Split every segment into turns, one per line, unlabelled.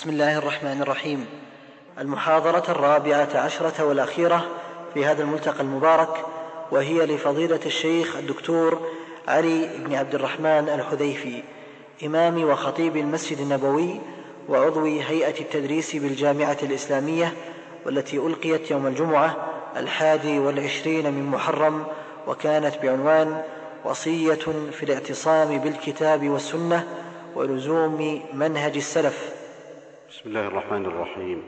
بسم الله الرحمن الرحيم المحاضرة الرابعة عشرة والأخيرة في هذا الملتقى المبارك وهي لفضيلة الشيخ الدكتور علي بن عبد الرحمن الحذيفي إمام وخطيب المسجد النبوي وعضو هيئة التدريس بالجامعة الإسلامية والتي ألقيت يوم الجمعة الحادي والعشرين من محرم وكانت بعنوان وصية في الاعتصام بالكتاب والسنة ولزوم منهج السلف
بسم الله الرحمن الرحيم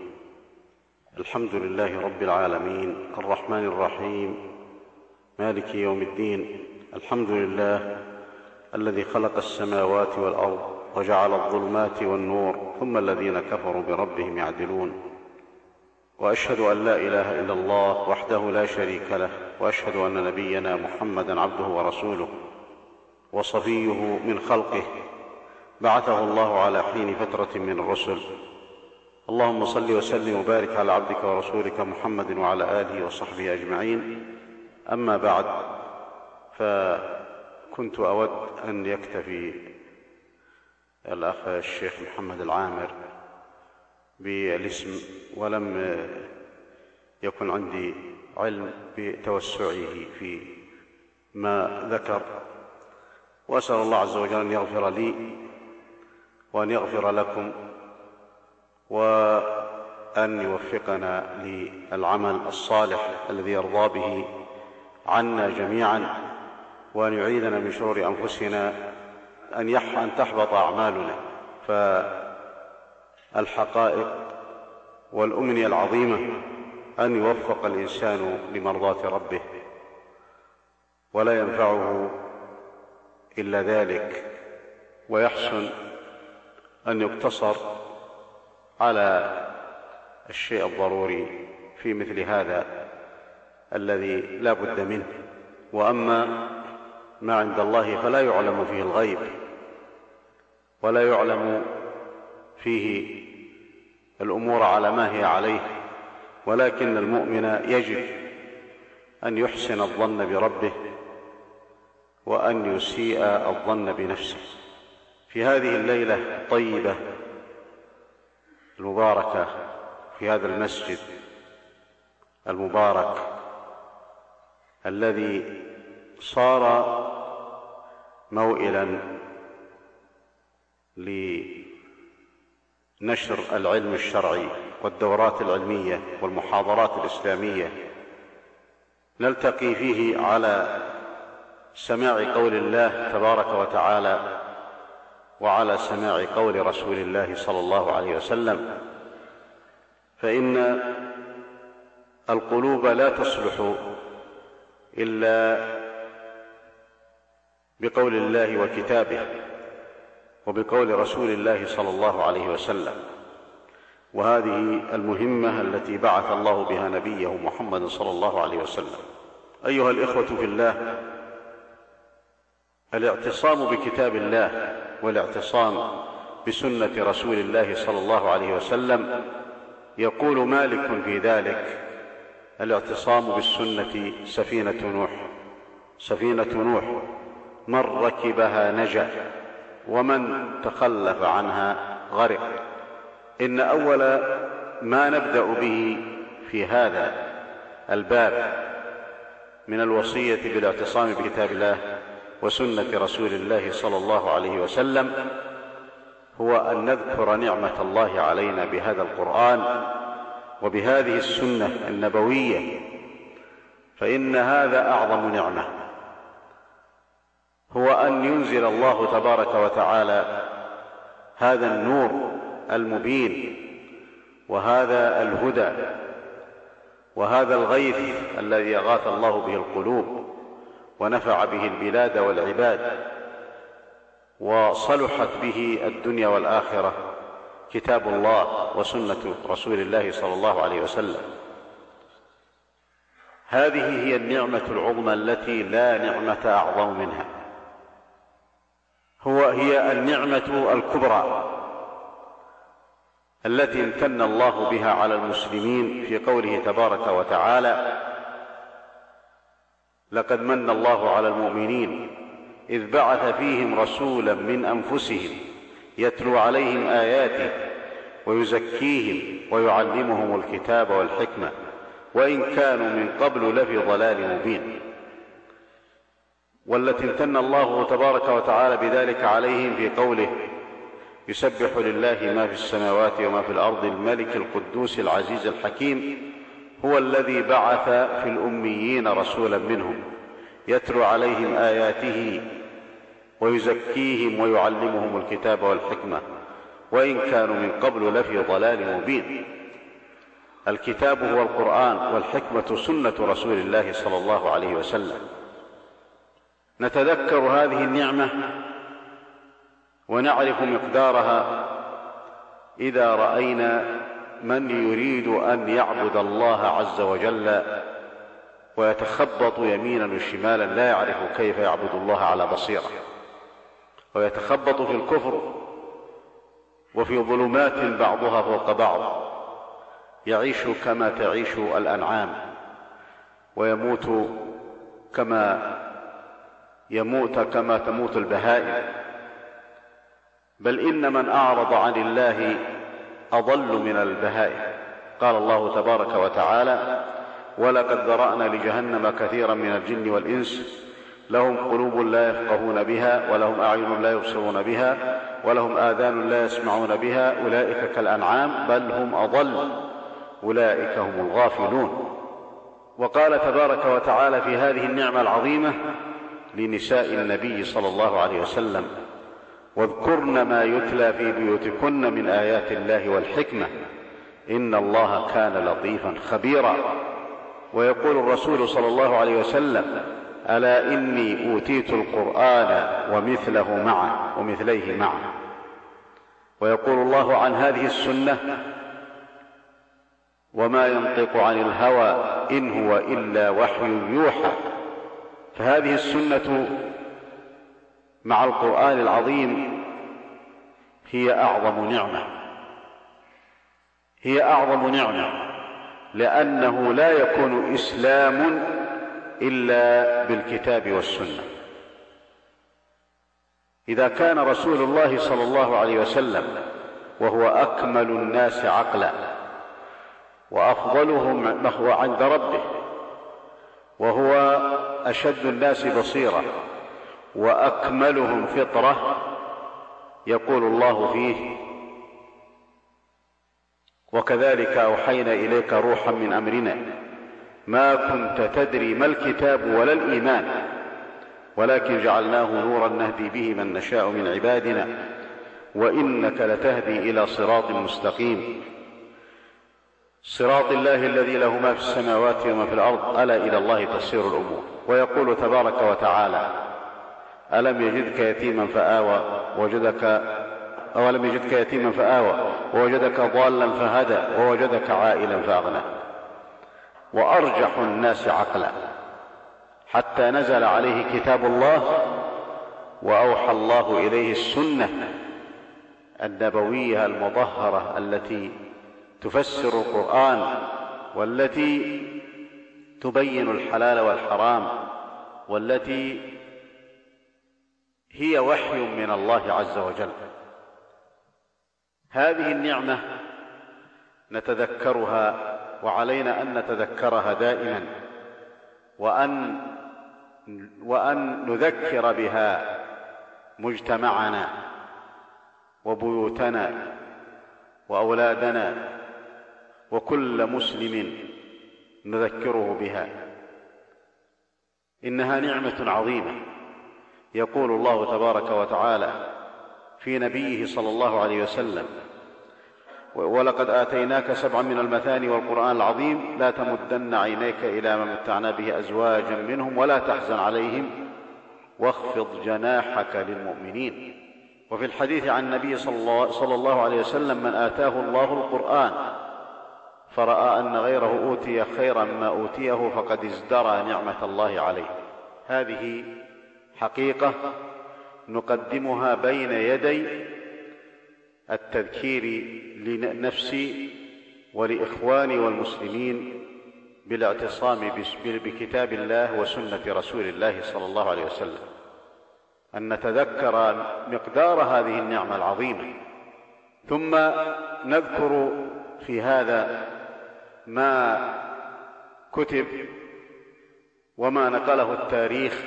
الحمد لله رب العالمين الرحمن الرحيم مالك يوم الدين الحمد لله الذي خلق السماوات والارض وجعل الظلمات والنور ثم الذين كفروا بربهم يعدلون واشهد ان لا اله الا الله وحده لا شريك له واشهد ان نبينا محمدا عبده ورسوله وصفيه من خلقه بعثه الله على حين فتره من الرسل اللهم صل وسلم وبارك على عبدك ورسولك محمد وعلى اله وصحبه اجمعين اما بعد فكنت اود ان يكتفي الاخ الشيخ محمد العامر بالاسم ولم يكن عندي علم بتوسعه في ما ذكر واسال الله عز وجل ان يغفر لي وان يغفر لكم وأن يوفقنا للعمل الصالح الذي يرضى به عنا جميعا وأن يعيذنا من شرور أنفسنا أن يح أن تحبط أعمالنا فالحقائق والأمنية العظيمة أن يوفق الإنسان لمرضاة ربه ولا ينفعه إلا ذلك ويحسن أن يقتصر على الشيء الضروري في مثل هذا الذي لا بد منه واما ما عند الله فلا يعلم فيه الغيب ولا يعلم فيه الامور على ما هي عليه ولكن المؤمن يجب ان يحسن الظن بربه وان يسيء الظن بنفسه في هذه الليله الطيبه المباركة في هذا المسجد المبارك الذي صار موئلا لنشر العلم الشرعي والدورات العلمية والمحاضرات الإسلامية نلتقي فيه على سماع قول الله تبارك وتعالى وعلى سماع قول رسول الله صلى الله عليه وسلم فان القلوب لا تصلح الا بقول الله وكتابه وبقول رسول الله صلى الله عليه وسلم وهذه المهمه التي بعث الله بها نبيه محمد صلى الله عليه وسلم ايها الاخوه في الله الاعتصام بكتاب الله والاعتصام بسنه رسول الله صلى الله عليه وسلم يقول مالك في ذلك الاعتصام بالسنه سفينه نوح سفينه نوح من ركبها نجا ومن تخلف عنها غرق ان اول ما نبدا به في هذا الباب من الوصيه بالاعتصام بكتاب الله وسنه رسول الله صلى الله عليه وسلم هو ان نذكر نعمه الله علينا بهذا القران وبهذه السنه النبويه فان هذا اعظم نعمه هو ان ينزل الله تبارك وتعالى هذا النور المبين وهذا الهدى وهذا الغيث الذي اغاث الله به القلوب ونفع به البلاد والعباد وصلحت به الدنيا والاخره كتاب الله وسنه رسول الله صلى الله عليه وسلم هذه هي النعمه العظمى التي لا نعمه اعظم منها هو هي النعمه الكبرى التي امتن الله بها على المسلمين في قوله تبارك وتعالى لقد من الله على المؤمنين اذ بعث فيهم رسولا من انفسهم يتلو عليهم اياته ويزكيهم ويعلمهم الكتاب والحكمه وان كانوا من قبل لفي ضلال مبين والتي امتن الله تبارك وتعالى بذلك عليهم في قوله يسبح لله ما في السماوات وما في الارض الملك القدوس العزيز الحكيم هو الذي بعث في الأميين رسولا منهم يتلو عليهم آياته ويزكيهم ويعلمهم الكتاب والحكمة وإن كانوا من قبل لفي ضلال مبين الكتاب هو القرآن والحكمة سنة رسول الله صلى الله عليه وسلم نتذكر هذه النعمة ونعرف مقدارها إذا رأينا من يريد ان يعبد الله عز وجل ويتخبط يمينا وشمالا لا يعرف كيف يعبد الله على بصيره ويتخبط في الكفر وفي ظلمات بعضها فوق بعض يعيش كما تعيش الانعام ويموت كما يموت كما تموت البهائم بل ان من اعرض عن الله أضل من البهائم قال الله تبارك وتعالى ولقد ذرأنا لجهنم كثيرا من الجن والإنس لهم قلوب لا يفقهون بها ولهم أعين لا يبصرون بها ولهم آذان لا يسمعون بها أولئك كالأنعام بل هم أضل أولئك هم الغافلون وقال تبارك وتعالى في هذه النعمة العظيمة لنساء النبي صلى الله عليه وسلم واذكرن ما يتلى في بيوتكن من ايات الله والحكمه ان الله كان لطيفا خبيرا ويقول الرسول صلى الله عليه وسلم الا اني اوتيت القران ومثله معه ومثليه معه ويقول الله عن هذه السنه وما ينطق عن الهوى ان هو الا وحي يوحى فهذه السنه مع القران العظيم هي اعظم نعمه هي اعظم نعمه لانه لا يكون اسلام الا بالكتاب والسنه اذا كان رسول الله صلى الله عليه وسلم وهو اكمل الناس عقلا وافضلهم هو عند ربه وهو اشد الناس بصيره واكملهم فطره يقول الله فيه وكذلك اوحينا اليك روحا من امرنا ما كنت تدري ما الكتاب ولا الايمان ولكن جعلناه نورا نهدي به من نشاء من عبادنا وانك لتهدي الى صراط مستقيم صراط الله الذي له ما في السماوات وما في الارض الا الى الله تصير الامور ويقول تبارك وتعالى ألم يجدك يتيما فآوى وجدك أولم يجدك يتيما فآوى ووجدك ضالا فهدى ووجدك عائلا فأغنى وأرجح الناس عقلا حتى نزل عليه كتاب الله وأوحى الله إليه السنة النبوية المطهرة التي تفسر القرآن والتي تبين الحلال والحرام والتي هي وحي من الله عز وجل هذه النعمه نتذكرها وعلينا ان نتذكرها دائما وان وان نذكر بها مجتمعنا وبيوتنا واولادنا وكل مسلم نذكره بها انها نعمه عظيمه يقول الله تبارك وتعالى في نبيه صلى الله عليه وسلم ولقد آتيناك سبعا من المثاني والقرآن العظيم لا تمدن عينيك إلى ما متعنا به أزواجا منهم ولا تحزن عليهم واخفض جناحك للمؤمنين وفي الحديث عن النبي صلى الله عليه وسلم من آتاه الله القرآن فرأى أن غيره أوتي خيرا ما أوتيه فقد ازدرى نعمة الله عليه هذه حقيقه نقدمها بين يدي التذكير لنفسي ولاخواني والمسلمين بالاعتصام بكتاب الله وسنه رسول الله صلى الله عليه وسلم ان نتذكر مقدار هذه النعمه العظيمه ثم نذكر في هذا ما كتب وما نقله التاريخ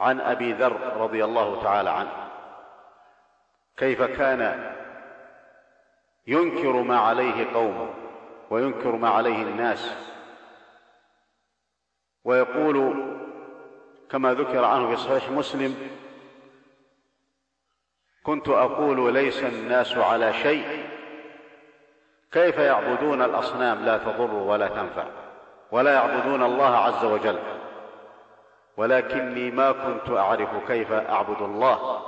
عن ابي ذر رضي الله تعالى عنه كيف كان ينكر ما عليه قومه وينكر ما عليه الناس ويقول كما ذكر عنه في صحيح مسلم كنت اقول ليس الناس على شيء كيف يعبدون الاصنام لا تضر ولا تنفع ولا يعبدون الله عز وجل ولكني ما كنت اعرف كيف اعبد الله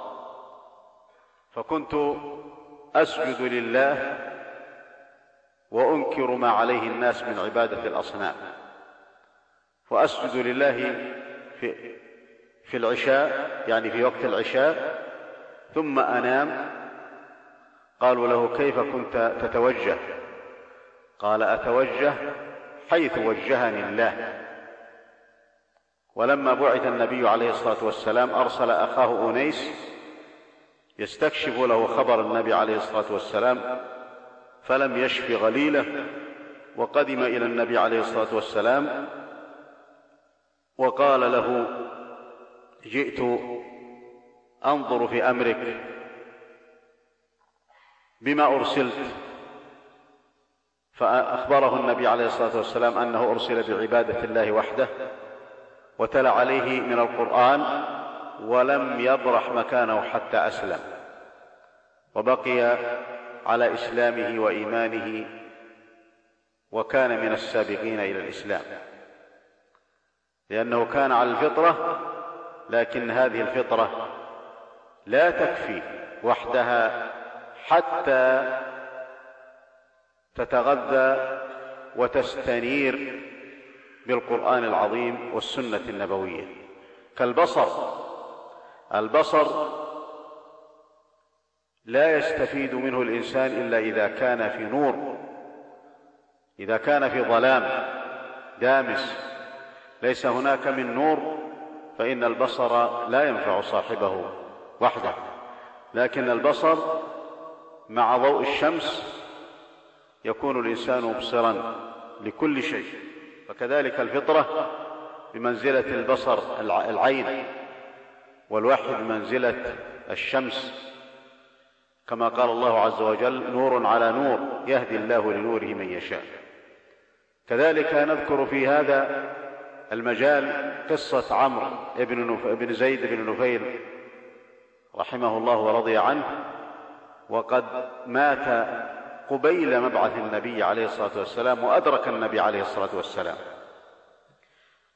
فكنت اسجد لله وانكر ما عليه الناس من عباده الاصنام واسجد لله في في العشاء يعني في وقت العشاء ثم انام قالوا له كيف كنت تتوجه قال اتوجه حيث وجهني الله ولما بعث النبي عليه الصلاه والسلام ارسل اخاه انيس يستكشف له خبر النبي عليه الصلاه والسلام فلم يشف غليله وقدم الى النبي عليه الصلاه والسلام وقال له جئت انظر في امرك بما ارسلت فاخبره النبي عليه الصلاه والسلام انه ارسل بعباده الله وحده وتلا عليه من القرآن ولم يبرح مكانه حتى أسلم وبقي على إسلامه وإيمانه وكان من السابقين إلى الإسلام لأنه كان على الفطرة لكن هذه الفطرة لا تكفي وحدها حتى تتغذى وتستنير بالقران العظيم والسنه النبويه كالبصر البصر لا يستفيد منه الانسان الا اذا كان في نور اذا كان في ظلام دامس ليس هناك من نور فان البصر لا ينفع صاحبه وحده لكن البصر مع ضوء الشمس يكون الانسان مبصرا لكل شيء فكذلك الفطرة بمنزلة البصر العين والوحي بمنزلة الشمس كما قال الله عز وجل نور على نور يهدي الله لنوره من يشاء كذلك نذكر في هذا المجال قصة عمرو بن بن زيد بن نفيل رحمه الله ورضي عنه وقد مات قبيل مبعث النبي عليه الصلاه والسلام وادرك النبي عليه الصلاه والسلام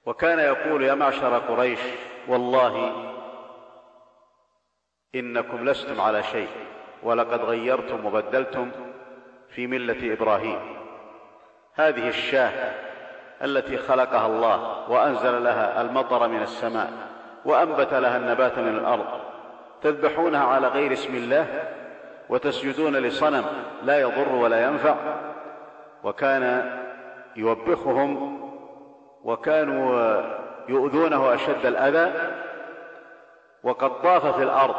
وكان يقول يا معشر قريش والله انكم لستم على شيء ولقد غيرتم وبدلتم في مله ابراهيم هذه الشاه التي خلقها الله وانزل لها المطر من السماء وانبت لها النبات من الارض تذبحونها على غير اسم الله وتسجدون لصنم لا يضر ولا ينفع وكان يوبخهم وكانوا يؤذونه اشد الاذى وقد طاف في الارض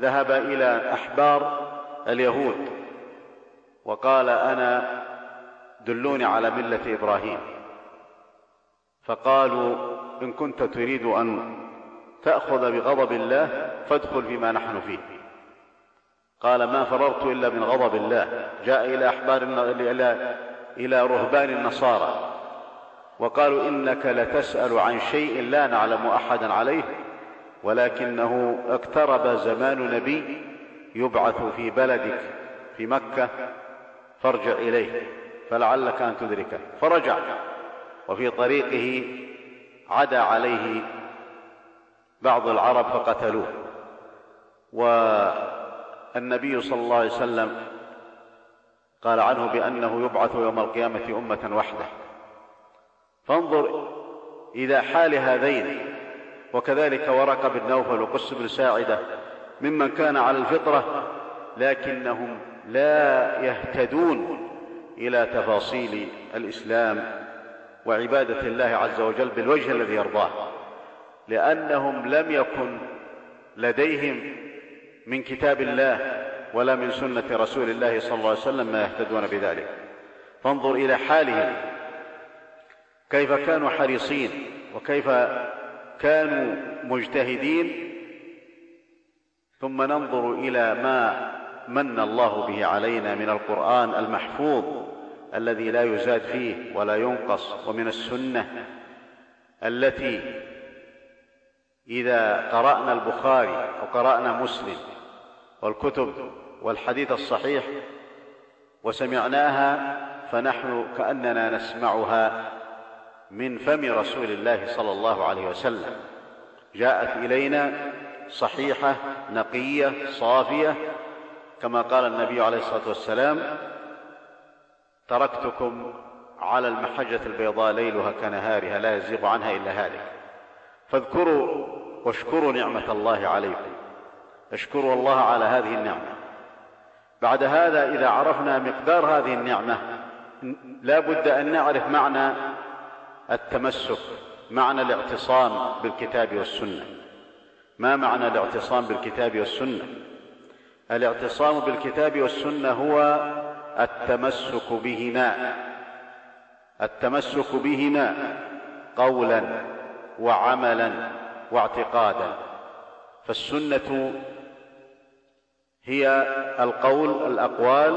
ذهب الى احبار اليهود وقال انا دلوني على مله ابراهيم فقالوا ان كنت تريد ان تاخذ بغضب الله فادخل فيما نحن فيه قال ما فررت إلا من غضب الله جاء إلى أحبار إلى إلى رهبان النصارى وقالوا إنك لتسأل عن شيء لا نعلم أحدا عليه ولكنه اقترب زمان نبي يبعث في بلدك في مكة فارجع إليه فلعلك أن تدركه فرجع وفي طريقه عدا عليه بعض العرب فقتلوه و النبي صلى الله عليه وسلم قال عنه بأنه يبعث يوم القيامة أمة وحده فانظر إلى حال هذين وكذلك ورقة بن نوفل وقس بن ساعدة ممن كان على الفطرة لكنهم لا يهتدون إلى تفاصيل الإسلام وعبادة الله عز وجل بالوجه الذي يرضاه لأنهم لم يكن لديهم من كتاب الله ولا من سنة رسول الله صلى الله عليه وسلم ما يهتدون بذلك فانظر إلى حالهم كيف كانوا حريصين وكيف كانوا مجتهدين ثم ننظر إلى ما من الله به علينا من القرآن المحفوظ الذي لا يزاد فيه ولا ينقص ومن السنة التي إذا قرأنا البخاري أو قرأنا مسلم والكتب والحديث الصحيح وسمعناها فنحن كاننا نسمعها من فم رسول الله صلى الله عليه وسلم جاءت الينا صحيحه نقيه صافيه كما قال النبي عليه الصلاه والسلام تركتكم على المحجه البيضاء ليلها كنهارها لا يزيغ عنها الا هالك فاذكروا واشكروا نعمه الله عليكم اشكروا الله على هذه النعمه بعد هذا اذا عرفنا مقدار هذه النعمه لا بد ان نعرف معنى التمسك معنى الاعتصام بالكتاب والسنه ما معنى الاعتصام بالكتاب والسنه الاعتصام بالكتاب والسنه هو التمسك بهما التمسك بهما قولا وعملا واعتقادا فالسنه هي القول الاقوال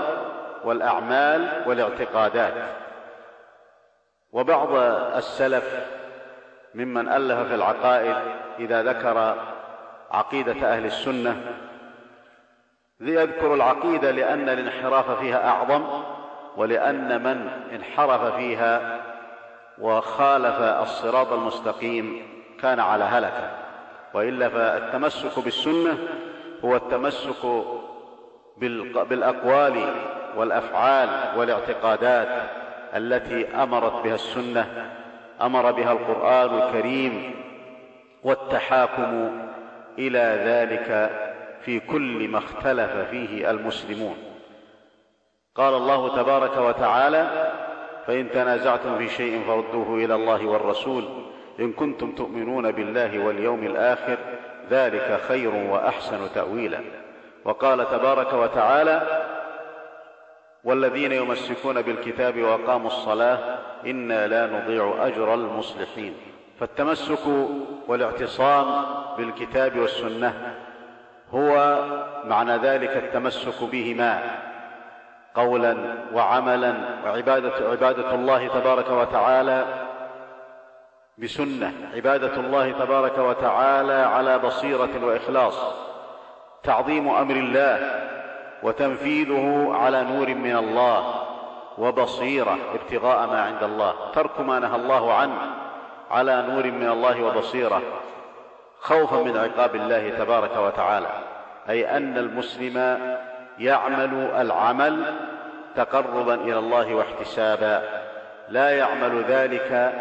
والاعمال والاعتقادات وبعض السلف ممن الف في العقائد اذا ذكر عقيده اهل السنه ليذكر العقيده لان الانحراف فيها اعظم ولان من انحرف فيها وخالف الصراط المستقيم كان على هلكه والا فالتمسك بالسنه هو التمسك بالاقوال والافعال والاعتقادات التي امرت بها السنه امر بها القران الكريم والتحاكم الى ذلك في كل ما اختلف فيه المسلمون قال الله تبارك وتعالى فان تنازعتم في شيء فردوه الى الله والرسول ان كنتم تؤمنون بالله واليوم الاخر ذلك خير واحسن تاويلا وقال تبارك وتعالى والذين يمسكون بالكتاب واقاموا الصلاه انا لا نضيع اجر المصلحين فالتمسك والاعتصام بالكتاب والسنه هو معنى ذلك التمسك بهما قولا وعملا وعباده عباده الله تبارك وتعالى بسنه عباده الله تبارك وتعالى على بصيره واخلاص تعظيم امر الله وتنفيذه على نور من الله وبصيره ابتغاء ما عند الله ترك ما نهى الله عنه على نور من الله وبصيره خوفا من عقاب الله تبارك وتعالى اي ان المسلم يعمل العمل تقربا الى الله واحتسابا لا يعمل ذلك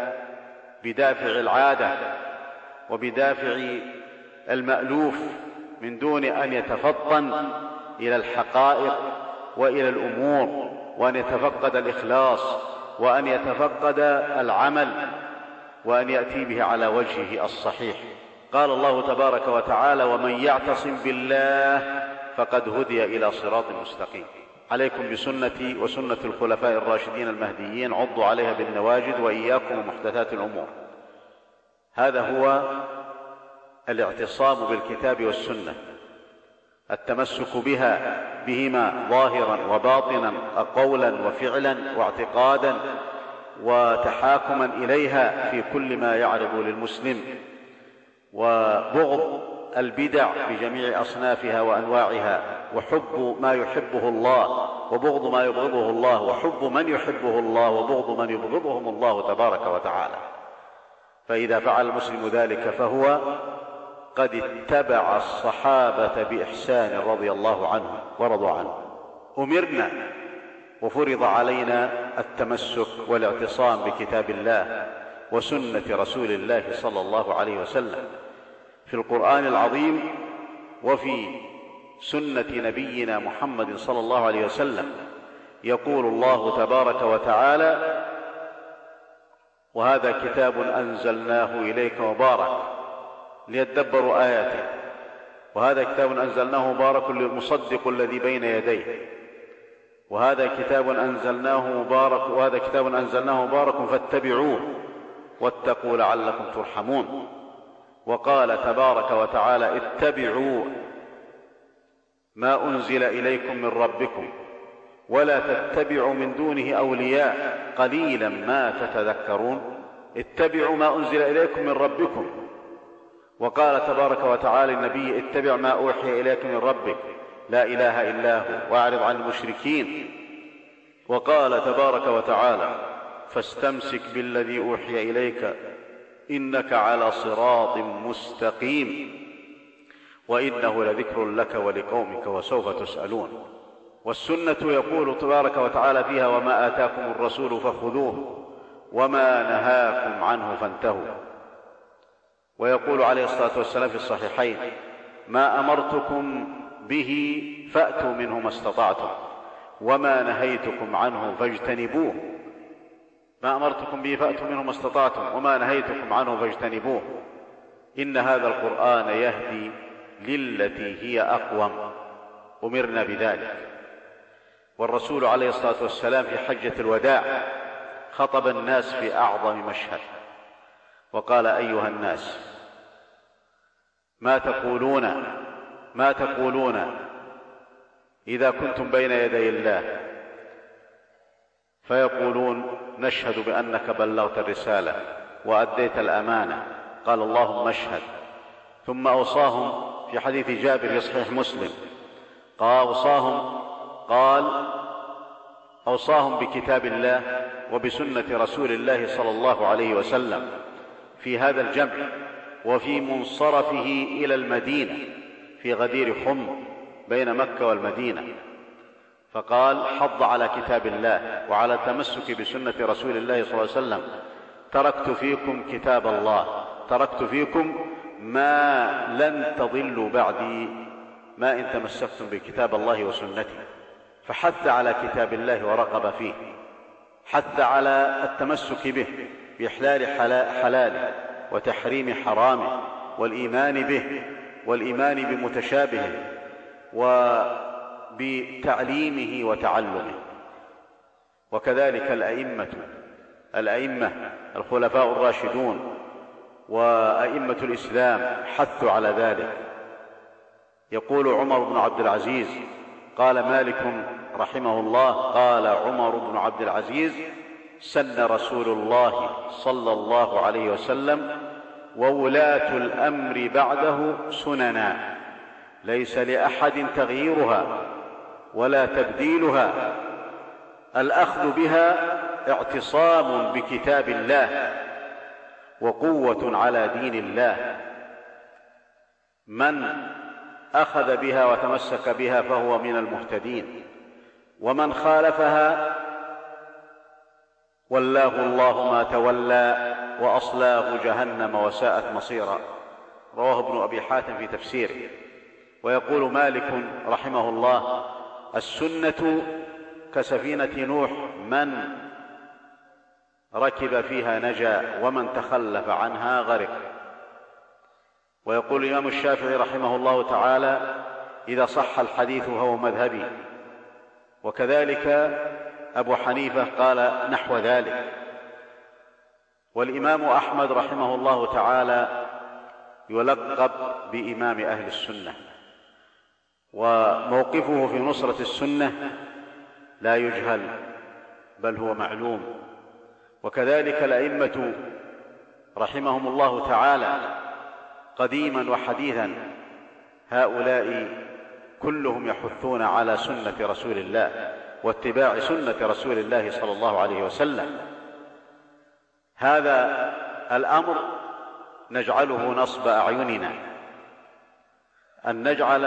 بدافع العاده وبدافع المالوف من دون ان يتفطن الى الحقائق والى الامور وان يتفقد الاخلاص وان يتفقد العمل وان ياتي به على وجهه الصحيح قال الله تبارك وتعالى ومن يعتصم بالله فقد هدي الى صراط مستقيم عليكم بسنتي وسنه الخلفاء الراشدين المهديين عضوا عليها بالنواجد واياكم ومحدثات الامور هذا هو الاعتصام بالكتاب والسنه التمسك بها بهما ظاهرا وباطنا قولا وفعلا واعتقادا وتحاكما اليها في كل ما يعرض للمسلم وبغض البدع بجميع اصنافها وانواعها وحب ما يحبه الله وبغض ما يبغضه الله وحب من يحبه الله وبغض من يبغضهم الله تبارك وتعالى فاذا فعل المسلم ذلك فهو قد اتبع الصحابة بإحسان رضي الله عنهم ورضوا عنه أمرنا وفرض علينا التمسك والاعتصام بكتاب الله وسنة رسول الله صلى الله عليه وسلم في القرآن العظيم وفي سنة نبينا محمد صلى الله عليه وسلم يقول الله تبارك وتعالى وهذا كتاب أنزلناه إليك مبارك ليدبروا آياته وهذا كتاب أنزلناه مبارك للمصدق الذي بين يديه وهذا كتاب أنزلناه مبارك وهذا كتاب أنزلناه مبارك فاتبعوه واتقوا لعلكم ترحمون وقال تبارك وتعالى اتبعوا ما أنزل إليكم من ربكم ولا تتبعوا من دونه أولياء قليلا ما تتذكرون اتبعوا ما أنزل إليكم من ربكم وقال تبارك وتعالى النبي اتبع ما أوحي إليك من ربك لا إله إلا هو وأعرض عن المشركين وقال تبارك وتعالى فاستمسك بالذي أوحي إليك إنك على صراط مستقيم وإنه لذكر لك ولقومك وسوف تسألون والسنة يقول تبارك وتعالى فيها وما آتاكم الرسول فخذوه وما نهاكم عنه فانتهوا ويقول عليه الصلاه والسلام في الصحيحين ما امرتكم به فاتوا منه ما استطعتم وما نهيتكم عنه فاجتنبوه ما امرتكم به فاتوا منه ما استطعتم وما نهيتكم عنه فاجتنبوه ان هذا القران يهدي للتي هي اقوم امرنا بذلك والرسول عليه الصلاه والسلام في حجه الوداع خطب الناس في اعظم مشهد وقال ايها الناس ما تقولون ما تقولون اذا كنتم بين يدي الله فيقولون نشهد بانك بلغت الرساله واديت الامانه قال اللهم اشهد ثم اوصاهم في حديث جابر في صحيح مسلم قال اوصاهم قال اوصاهم بكتاب الله وبسنه رسول الله صلى الله عليه وسلم في هذا الجمع وفي منصرفه الى المدينه في غدير حم بين مكه والمدينه فقال حض على كتاب الله وعلى التمسك بسنه رسول الله صلى الله عليه وسلم تركت فيكم كتاب الله تركت فيكم ما لن تضلوا بعدي ما ان تمسكتم بكتاب الله وسنته فحث على كتاب الله ورغب فيه حث على التمسك به بإحلال حلاله وتحريم حرامه والإيمان به والإيمان بمتشابهه وبتعليمه وتعلمه وكذلك الأئمة الأئمة الخلفاء الراشدون وأئمة الإسلام حثوا على ذلك يقول عمر بن عبد العزيز قال مالك رحمه الله قال عمر بن عبد العزيز سن رسول الله صلى الله عليه وسلم وولاه الامر بعده سننا ليس لاحد تغييرها ولا تبديلها الاخذ بها اعتصام بكتاب الله وقوه على دين الله من اخذ بها وتمسك بها فهو من المهتدين ومن خالفها ولاه الله ما تولى واصلاه جهنم وساءت مصيرا رواه ابن ابي حاتم في تفسيره ويقول مالك رحمه الله السنه كسفينه نوح من ركب فيها نجا ومن تخلف عنها غرق ويقول الامام الشافعي رحمه الله تعالى اذا صح الحديث فهو مذهبي وكذلك أبو حنيفة قال نحو ذلك والإمام أحمد رحمه الله تعالى يلقب بإمام أهل السنة وموقفه في نصرة السنة لا يجهل بل هو معلوم وكذلك الأئمة رحمهم الله تعالى قديما وحديثا هؤلاء كلهم يحثون على سنة رسول الله واتباع سنه رسول الله صلى الله عليه وسلم هذا الامر نجعله نصب اعيننا ان نجعل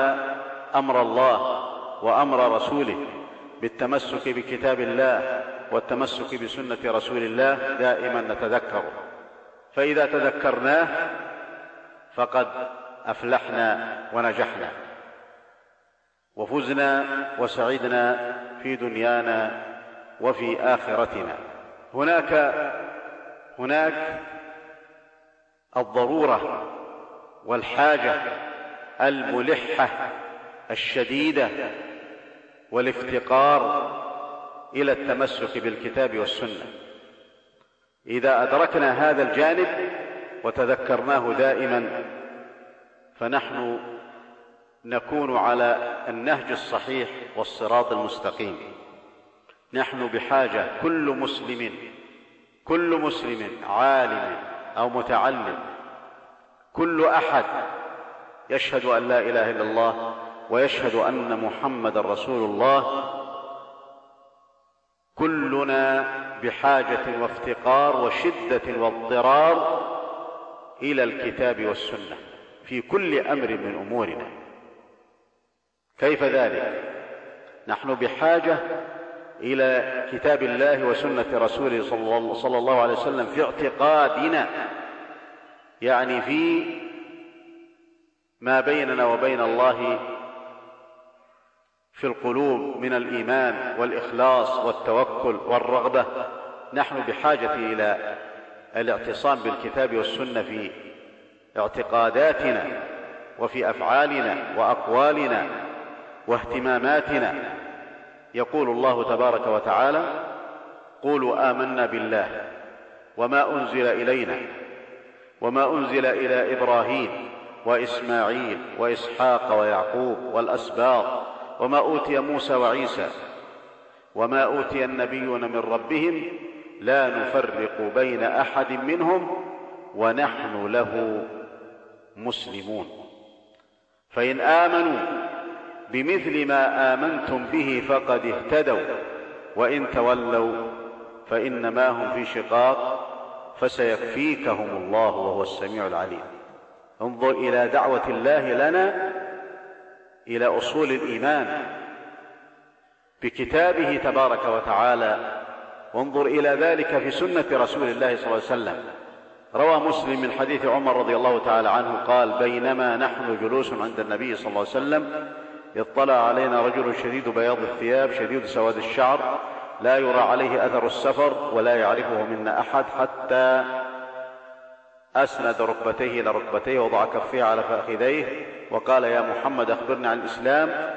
امر الله وامر رسوله بالتمسك بكتاب الله والتمسك بسنه رسول الله دائما نتذكره فاذا تذكرناه فقد افلحنا ونجحنا وفزنا وسعدنا في دنيانا وفي اخرتنا هناك هناك الضروره والحاجه الملحه الشديده والافتقار الى التمسك بالكتاب والسنه اذا ادركنا هذا الجانب وتذكرناه دائما فنحن نكون على النهج الصحيح والصراط المستقيم نحن بحاجه كل مسلم كل مسلم عالم او متعلم كل احد يشهد ان لا اله الا الله ويشهد ان محمدا رسول الله كلنا بحاجه وافتقار وشده واضطرار الى الكتاب والسنه في كل امر من امورنا كيف ذلك نحن بحاجه الى كتاب الله وسنه رسوله صلى الله عليه وسلم في اعتقادنا يعني في ما بيننا وبين الله في القلوب من الايمان والاخلاص والتوكل والرغبه نحن بحاجه الى الاعتصام بالكتاب والسنه في اعتقاداتنا وفي افعالنا واقوالنا واهتماماتنا يقول الله تبارك وتعالى قولوا امنا بالله وما انزل الينا وما انزل الى ابراهيم واسماعيل واسحاق ويعقوب والاسباط وما اوتي موسى وعيسى وما اوتي النبيون من ربهم لا نفرق بين احد منهم ونحن له مسلمون فان امنوا بمثل ما آمنتم به فقد اهتدوا وإن تولوا فإنما هم في شقاق فسيكفيكهم الله وهو السميع العليم انظر إلى دعوة الله لنا إلى أصول الإيمان بكتابه تبارك وتعالى وانظر إلى ذلك في سنة رسول الله صلى الله عليه وسلم روى مسلم من حديث عمر رضي الله تعالى عنه قال بينما نحن جلوس عند النبي صلى الله عليه وسلم اطلع علينا رجل شديد بياض الثياب شديد سواد الشعر لا يرى عليه اثر السفر ولا يعرفه منا احد حتى اسند ركبتيه الى ركبتيه وضع كفيه على فخذيه وقال يا محمد اخبرني عن الاسلام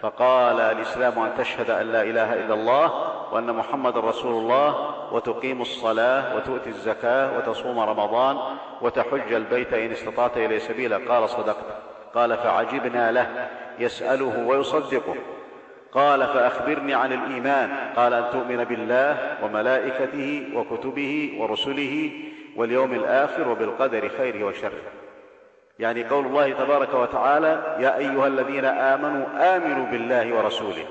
فقال الاسلام ان تشهد ان لا اله الا الله وان محمد رسول الله وتقيم الصلاه وتؤتي الزكاه وتصوم رمضان وتحج البيت ان استطعت اليه سبيلا قال صدقت قال فعجبنا له يسأله ويصدقه قال فأخبرني عن الإيمان قال أن تؤمن بالله وملائكته وكتبه ورسله واليوم الآخر وبالقدر خيره وشره يعني قول الله تبارك وتعالى يا أيها الذين آمنوا آمنوا بالله ورسوله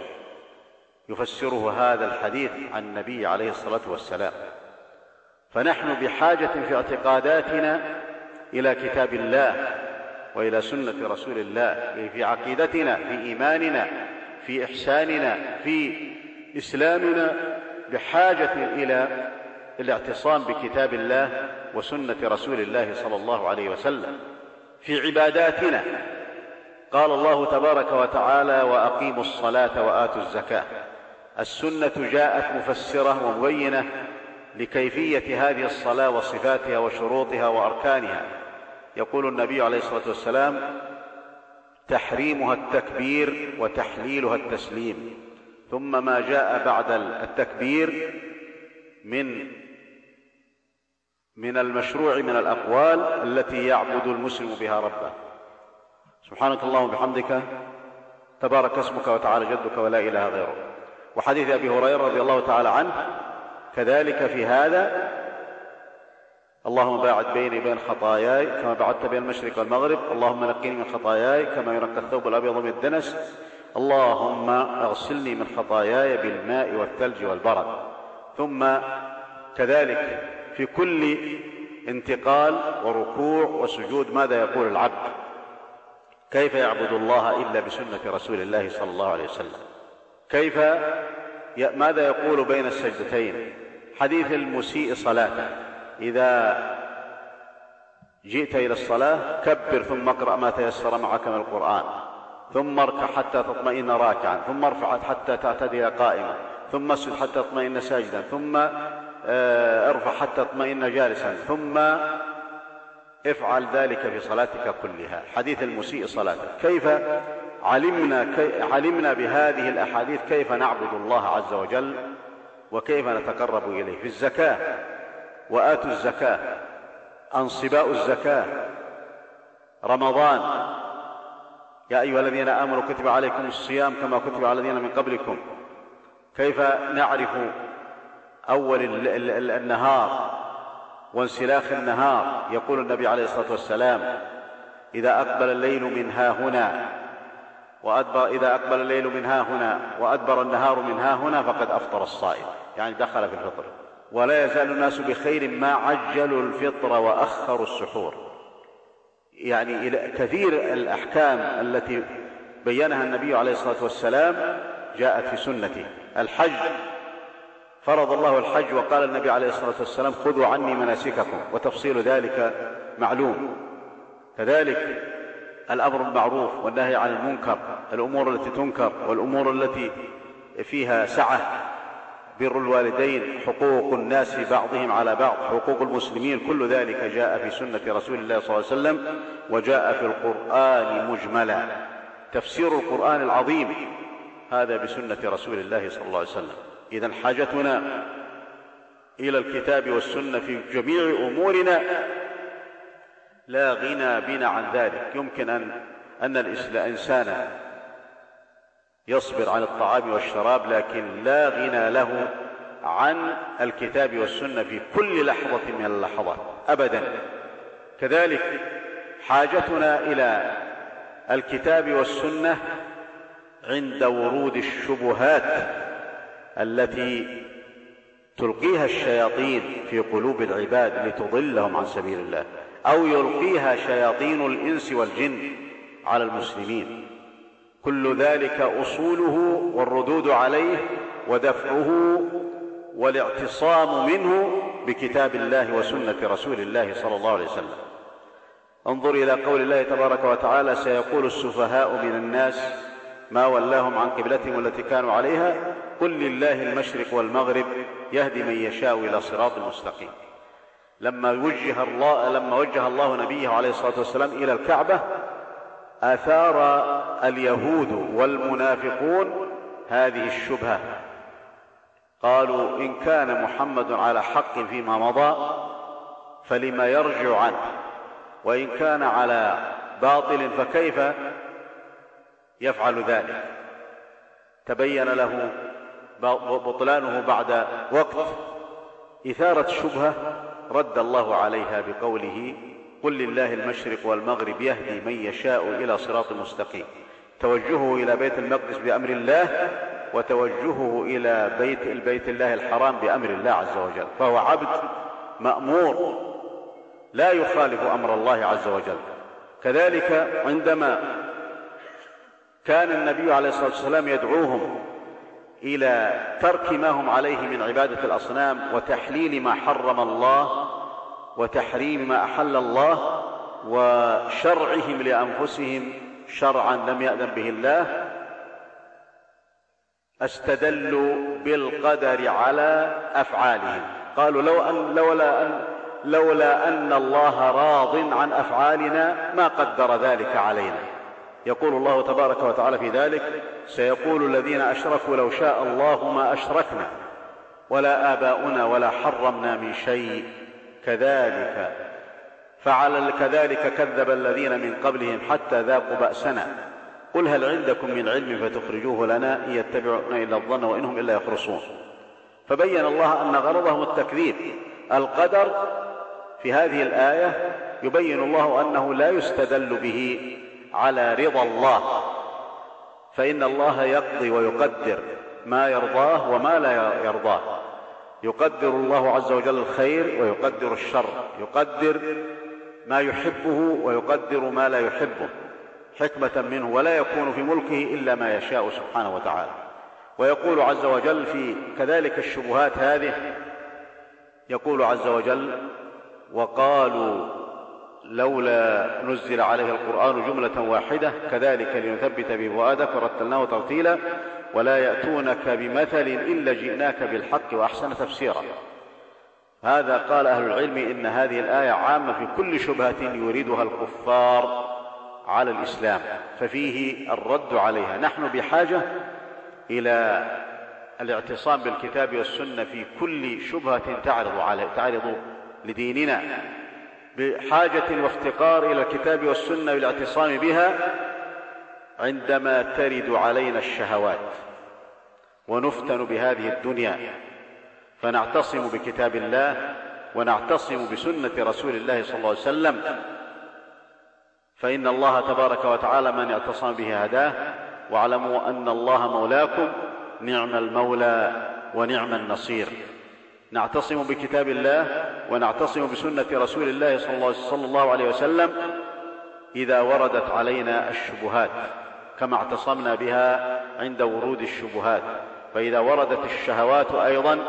يفسره هذا الحديث عن النبي عليه الصلاة والسلام فنحن بحاجة في اعتقاداتنا إلى كتاب الله والى سنه رسول الله يعني في عقيدتنا في ايماننا في احساننا في اسلامنا بحاجه الى الاعتصام بكتاب الله وسنه رسول الله صلى الله عليه وسلم في عباداتنا قال الله تبارك وتعالى واقيموا الصلاه واتوا الزكاه السنه جاءت مفسره ومبينه لكيفيه هذه الصلاه وصفاتها وشروطها واركانها يقول النبي عليه الصلاه والسلام تحريمها التكبير وتحليلها التسليم ثم ما جاء بعد التكبير من من المشروع من الاقوال التي يعبد المسلم بها ربه سبحانك اللهم وبحمدك تبارك اسمك وتعالى جدك ولا اله غيرك وحديث ابي هريره رضي الله تعالى عنه كذلك في هذا اللهم باعد بيني وبين خطاياي كما بعدت بين المشرق والمغرب اللهم نقني من خطاياي كما ينقى الثوب الابيض من الدنس اللهم اغسلني من خطاياي بالماء والثلج والبرد ثم كذلك في كل انتقال وركوع وسجود ماذا يقول العبد كيف يعبد الله الا بسنه رسول الله صلى الله عليه وسلم كيف ماذا يقول بين السجدتين حديث المسيء صلاته إذا جئت إلى الصلاة كبر ثم اقرأ ما تيسر معك من القرآن ثم اركع حتى تطمئن راكعا ثم ارفع حتى تعتدي قائما ثم اسجد حتى تطمئن ساجدا ثم آه، ارفع حتى تطمئن جالسا ثم افعل ذلك في صلاتك كلها حديث المسيء صلاتك كيف علمنا كي علمنا بهذه الاحاديث كيف نعبد الله عز وجل وكيف نتقرب اليه في الزكاه واتوا الزكاه انصباء الزكاه رمضان يا ايها الذين امنوا كتب عليكم الصيام كما كتب على الذين من قبلكم كيف نعرف اول النهار وانسلاخ النهار يقول النبي عليه الصلاه والسلام اذا اقبل الليل من ها هنا وأدبر إذا أقبل الليل من ها هنا وأدبر النهار من ها هنا فقد أفطر الصائم يعني دخل في الفطر ولا يزال الناس بخير ما عجلوا الفطر واخروا السحور يعني كثير الاحكام التي بينها النبي عليه الصلاه والسلام جاءت في سنته الحج فرض الله الحج وقال النبي عليه الصلاه والسلام خذوا عني مناسككم وتفصيل ذلك معلوم كذلك الامر بالمعروف والنهي عن المنكر الامور التي تنكر والامور التي فيها سعه بر الوالدين حقوق الناس بعضهم على بعض حقوق المسلمين كل ذلك جاء في سنة رسول الله صلى الله عليه وسلم وجاء في القرآن مجملا تفسير القرآن العظيم هذا بسنة رسول الله صلى الله عليه وسلم إذا حاجتنا إلى الكتاب والسنة في جميع أمورنا لا غنى بنا عن ذلك يمكن أن أن الإنسان يصبر عن الطعام والشراب لكن لا غنى له عن الكتاب والسنه في كل لحظه من اللحظات ابدا كذلك حاجتنا الى الكتاب والسنه عند ورود الشبهات التي تلقيها الشياطين في قلوب العباد لتضلهم عن سبيل الله او يلقيها شياطين الانس والجن على المسلمين كل ذلك اصوله والردود عليه ودفعه والاعتصام منه بكتاب الله وسنه رسول الله صلى الله عليه وسلم انظر الى قول الله تبارك وتعالى سيقول السفهاء من الناس ما ولاهم عن قبلتهم التي كانوا عليها قل لله المشرق والمغرب يهدي من يشاء الى صراط مستقيم لما وجه الله لما وجه الله نبيه عليه الصلاه والسلام الى الكعبه اثار اليهود والمنافقون هذه الشبهه قالوا ان كان محمد على حق فيما مضى فلما يرجع عنه وان كان على باطل فكيف يفعل ذلك تبين له بطلانه بعد وقت اثاره شبهه رد الله عليها بقوله قل لله المشرق والمغرب يهدي من يشاء الى صراط مستقيم توجهه الى بيت المقدس بامر الله وتوجهه الى بيت البيت الله الحرام بامر الله عز وجل فهو عبد مامور لا يخالف امر الله عز وجل كذلك عندما كان النبي عليه الصلاه والسلام يدعوهم الى ترك ما هم عليه من عباده الاصنام وتحليل ما حرم الله وتحريم ما احل الله وشرعهم لانفسهم شرعا لم ياذن به الله استدلوا بالقدر على افعالهم قالوا لو ان لولا ان لولا ان الله راض عن افعالنا ما قدر ذلك علينا يقول الله تبارك وتعالى في ذلك سيقول الذين اشركوا لو شاء الله ما اشركنا ولا اباؤنا ولا حرمنا من شيء كذلك فعلى كذلك كذب الذين من قبلهم حتى ذاقوا بأسنا قل هل عندكم من علم فتخرجوه لنا إن يتبعون إلا الظن وإنهم إلا يخرصون فبين الله أن غرضهم التكذيب القدر في هذه الآية يبين الله أنه لا يستدل به على رضا الله فإن الله يقضي ويقدر ما يرضاه وما لا يرضاه يقدر الله عز وجل الخير ويقدر الشر يقدر ما يحبه ويقدر ما لا يحبه حكمه منه ولا يكون في ملكه الا ما يشاء سبحانه وتعالى ويقول عز وجل في كذلك الشبهات هذه يقول عز وجل وقالوا لولا نزل عليه القران جمله واحده كذلك لنثبت به فؤادك ورتلناه ترتيلا ولا يأتونك بمثل إلا جئناك بالحق وأحسن تفسيرا هذا قال أهل العلم إن هذه الآية عامة في كل شبهة يريدها الكفار على الإسلام ففيه الرد عليها نحن بحاجة إلى الاعتصام بالكتاب والسنة في كل شبهة تعرض على تعرض لديننا بحاجة وافتقار إلى الكتاب والسنة والاعتصام بها عندما ترد علينا الشهوات ونفتن بهذه الدنيا فنعتصم بكتاب الله ونعتصم بسنه رسول الله صلى الله عليه وسلم فان الله تبارك وتعالى من اعتصم به هداه واعلموا ان الله مولاكم نعم المولى ونعم النصير نعتصم بكتاب الله ونعتصم بسنه رسول الله صلى الله عليه وسلم اذا وردت علينا الشبهات كما اعتصمنا بها عند ورود الشبهات فإذا وردت الشهوات أيضا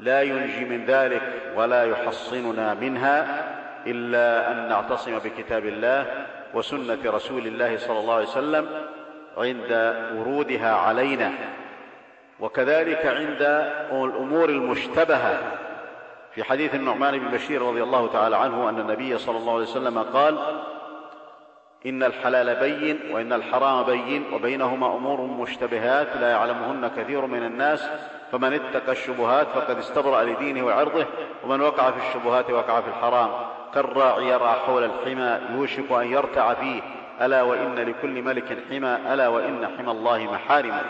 لا ينجي من ذلك ولا يحصننا منها إلا أن نعتصم بكتاب الله وسنة رسول الله صلى الله عليه وسلم عند ورودها علينا وكذلك عند الأمور المشتبهة في حديث النعمان بن بشير رضي الله تعالى عنه أن النبي صلى الله عليه وسلم قال إن الحلال بين وإن الحرام بين وبينهما أمور مشتبهات لا يعلمهن كثير من الناس فمن اتقى الشبهات فقد استبرأ لدينه وعرضه ومن وقع في الشبهات وقع في الحرام كالراعي يرعى حول الحمى يوشك أن يرتع فيه ألا وإن لكل ملك حمى ألا وإن حمى الله محارمه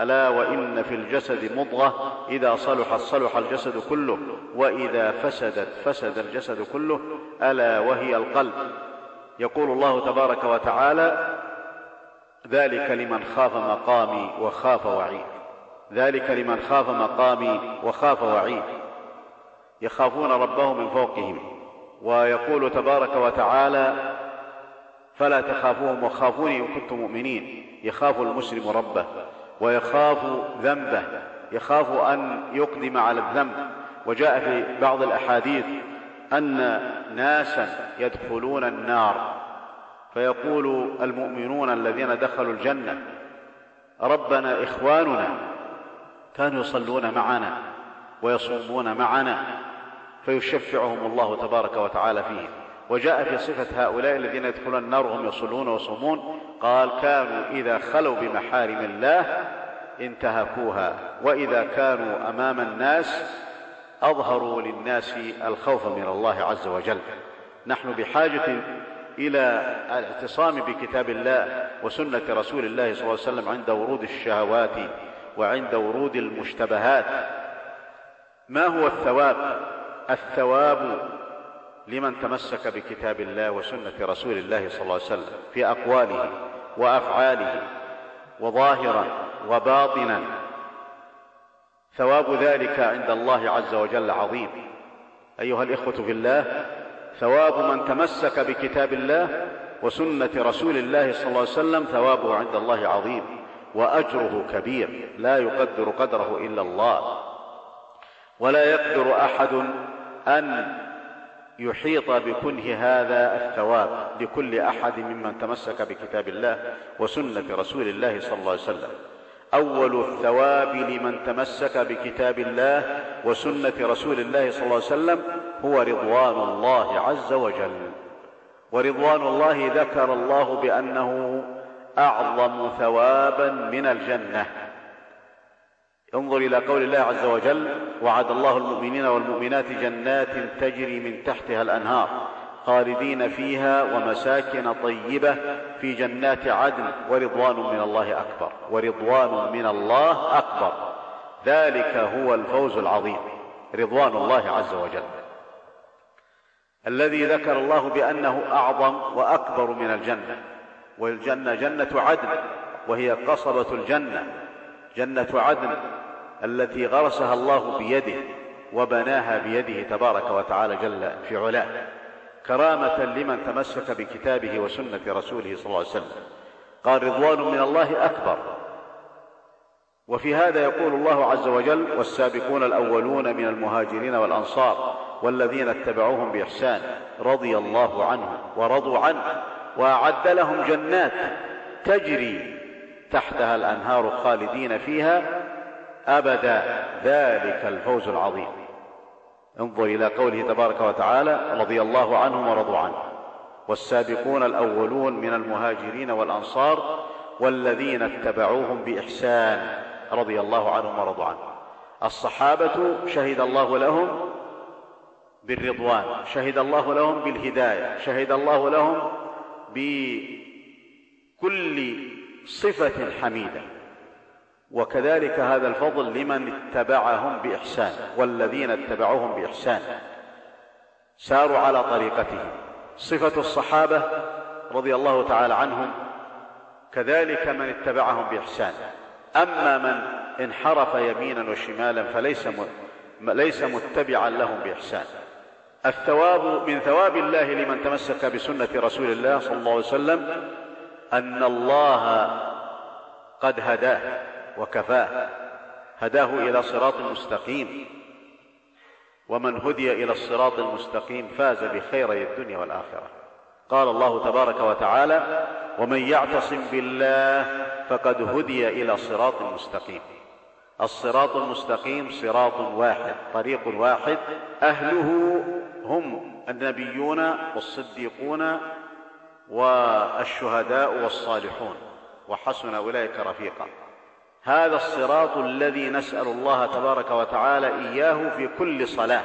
ألا وإن في الجسد مضغة إذا صلحت صلح الجسد كله وإذا فسدت فسد الجسد كله ألا وهي القلب يقول الله تبارك وتعالى ذلك لمن خاف مقامي وخاف وعيد ذلك لمن خاف مقامي وخاف وعيد يخافون ربهم من فوقهم ويقول تبارك وتعالى فلا تخافوهم وخافوني ان كنتم مؤمنين يخاف المسلم ربه ويخاف ذنبه يخاف ان يقدم على الذنب وجاء في بعض الاحاديث ان ناسا يدخلون النار فيقول المؤمنون الذين دخلوا الجنه ربنا اخواننا كانوا يصلون معنا ويصومون معنا فيشفعهم الله تبارك وتعالى فيهم وجاء في صفة هؤلاء الذين يدخلون النار هم يصلون ويصومون قال كانوا إذا خلوا بمحارم الله انتهكوها وإذا كانوا أمام الناس اظهروا للناس الخوف من الله عز وجل نحن بحاجه الى الاعتصام بكتاب الله وسنه رسول الله صلى الله عليه وسلم عند ورود الشهوات وعند ورود المشتبهات ما هو الثواب الثواب لمن تمسك بكتاب الله وسنه رسول الله صلى الله عليه وسلم في اقواله وافعاله وظاهرا وباطنا ثواب ذلك عند الله عز وجل عظيم ايها الاخوه في الله ثواب من تمسك بكتاب الله وسنه رسول الله صلى الله عليه وسلم ثوابه عند الله عظيم واجره كبير لا يقدر قدره الا الله ولا يقدر احد ان يحيط بكنه هذا الثواب لكل احد ممن تمسك بكتاب الله وسنه رسول الله صلى الله عليه وسلم اول الثواب لمن تمسك بكتاب الله وسنه رسول الله صلى الله عليه وسلم هو رضوان الله عز وجل ورضوان الله ذكر الله بانه اعظم ثوابا من الجنه انظر الى قول الله عز وجل وعد الله المؤمنين والمؤمنات جنات تجري من تحتها الانهار خالدين فيها ومساكن طيبه في جنات عدن ورضوان من الله اكبر ورضوان من الله اكبر ذلك هو الفوز العظيم رضوان الله عز وجل الذي ذكر الله بانه اعظم واكبر من الجنه والجنه جنه عدن وهي قصبه الجنه جنه عدن التي غرسها الله بيده وبناها بيده تبارك وتعالى جل في علاه كرامة لمن تمسك بكتابه وسنة رسوله صلى الله عليه وسلم قال رضوان من الله أكبر وفي هذا يقول الله عز وجل والسابقون الأولون من المهاجرين والأنصار والذين اتبعوهم بإحسان رضي الله عنهم ورضوا عنه وأعد لهم جنات تجري تحتها الأنهار خالدين فيها أبدا ذلك الفوز العظيم انظر إلى قوله تبارك وتعالى رضي الله عنهم ورضوا عنه والسابقون الأولون من المهاجرين والأنصار والذين اتبعوهم بإحسان رضي الله عنهم ورضوا عنه الصحابة شهد الله لهم بالرضوان شهد الله لهم بالهداية شهد الله لهم بكل صفة حميدة وكذلك هذا الفضل لمن اتبعهم باحسان والذين اتبعوهم باحسان ساروا على طريقتهم صفه الصحابه رضي الله تعالى عنهم كذلك من اتبعهم باحسان اما من انحرف يمينا وشمالا فليس ليس متبعا لهم باحسان الثواب من ثواب الله لمن تمسك بسنه رسول الله صلى الله عليه وسلم ان الله قد هداه وكفاه هداه الى صراط مستقيم ومن هدي الى الصراط المستقيم فاز بخيري الدنيا والاخره قال الله تبارك وتعالى ومن يعتصم بالله فقد هدي الى صراط مستقيم الصراط المستقيم صراط واحد طريق واحد اهله هم النبيون والصديقون والشهداء والصالحون وحسن اولئك رفيقا هذا الصراط الذي نسال الله تبارك وتعالى اياه في كل صلاه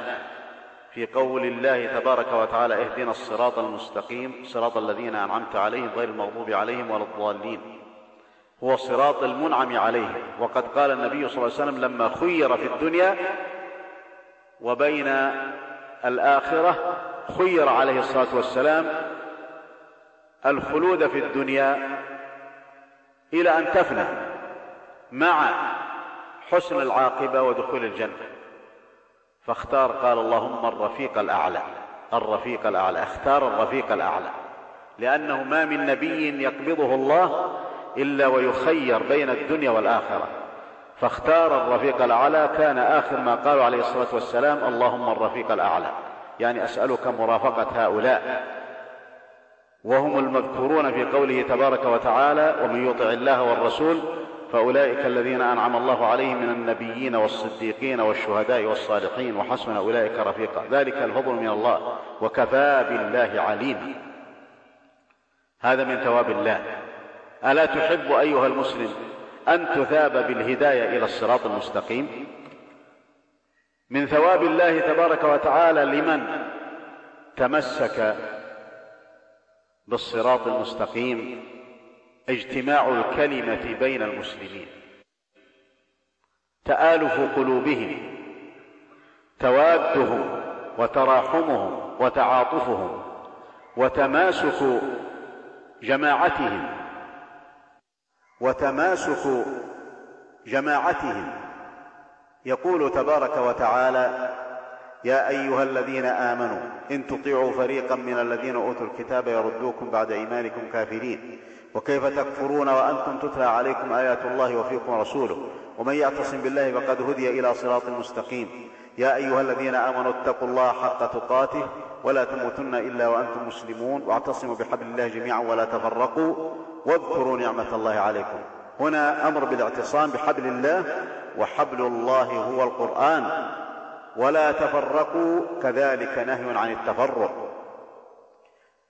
في قول الله تبارك وتعالى اهدنا الصراط المستقيم صراط الذين انعمت عليهم غير المغضوب عليهم ولا الضالين هو صراط المنعم عليهم وقد قال النبي صلى الله عليه وسلم لما خير في الدنيا وبين الاخره خير عليه الصلاه والسلام الخلود في الدنيا الى ان تفنى مع حسن العاقبه ودخول الجنه فاختار قال اللهم الرفيق الاعلى الرفيق الاعلى اختار الرفيق الاعلى لانه ما من نبي يقبضه الله الا ويخير بين الدنيا والاخره فاختار الرفيق الاعلى كان اخر ما قالوا عليه الصلاه والسلام اللهم الرفيق الاعلى يعني اسالك مرافقه هؤلاء وهم المذكورون في قوله تبارك وتعالى ومن يطع الله والرسول فأولئك الذين أنعم الله عليهم من النبيين والصديقين والشهداء والصالحين وحسن أولئك رفيقا ذلك الفضل من الله وكفى بالله عليما هذا من ثواب الله ألا تحب أيها المسلم أن تثاب بالهداية إلى الصراط المستقيم من ثواب الله تبارك وتعالى لمن تمسك بالصراط المستقيم اجتماع الكلمه بين المسلمين تالف قلوبهم توادهم وتراحمهم وتعاطفهم وتماسك جماعتهم وتماسك جماعتهم يقول تبارك وتعالى يا ايها الذين امنوا ان تطيعوا فريقا من الذين اوتوا الكتاب يردوكم بعد ايمانكم كافرين وكيف تكفرون وأنتم تتلى عليكم آيات الله وفيكم رسوله ومن يعتصم بالله فقد هدي إلى صراط مستقيم يا أيها الذين آمنوا اتقوا الله حق تقاته ولا تموتن إلا وأنتم مسلمون واعتصموا بحبل الله جميعا ولا تفرقوا واذكروا نعمة الله عليكم هنا أمر بالاعتصام بحبل الله وحبل الله هو القرآن ولا تفرقوا كذلك نهي عن التفرق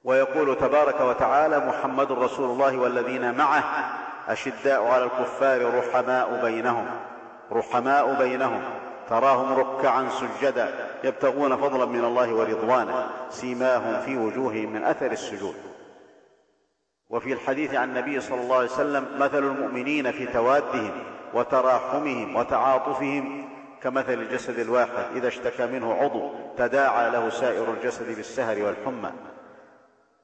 ويقول تبارك وتعالى محمد رسول الله والذين معه أشداء على الكفار رحماء بينهم رحماء بينهم تراهم ركعا سجدا يبتغون فضلا من الله ورضوانه سيماهم في وجوههم من أثر السجود وفي الحديث عن النبي صلى الله عليه وسلم مثل المؤمنين في توادهم وتراحمهم وتعاطفهم كمثل الجسد الواحد إذا اشتكى منه عضو تداعى له سائر الجسد بالسهر والحمى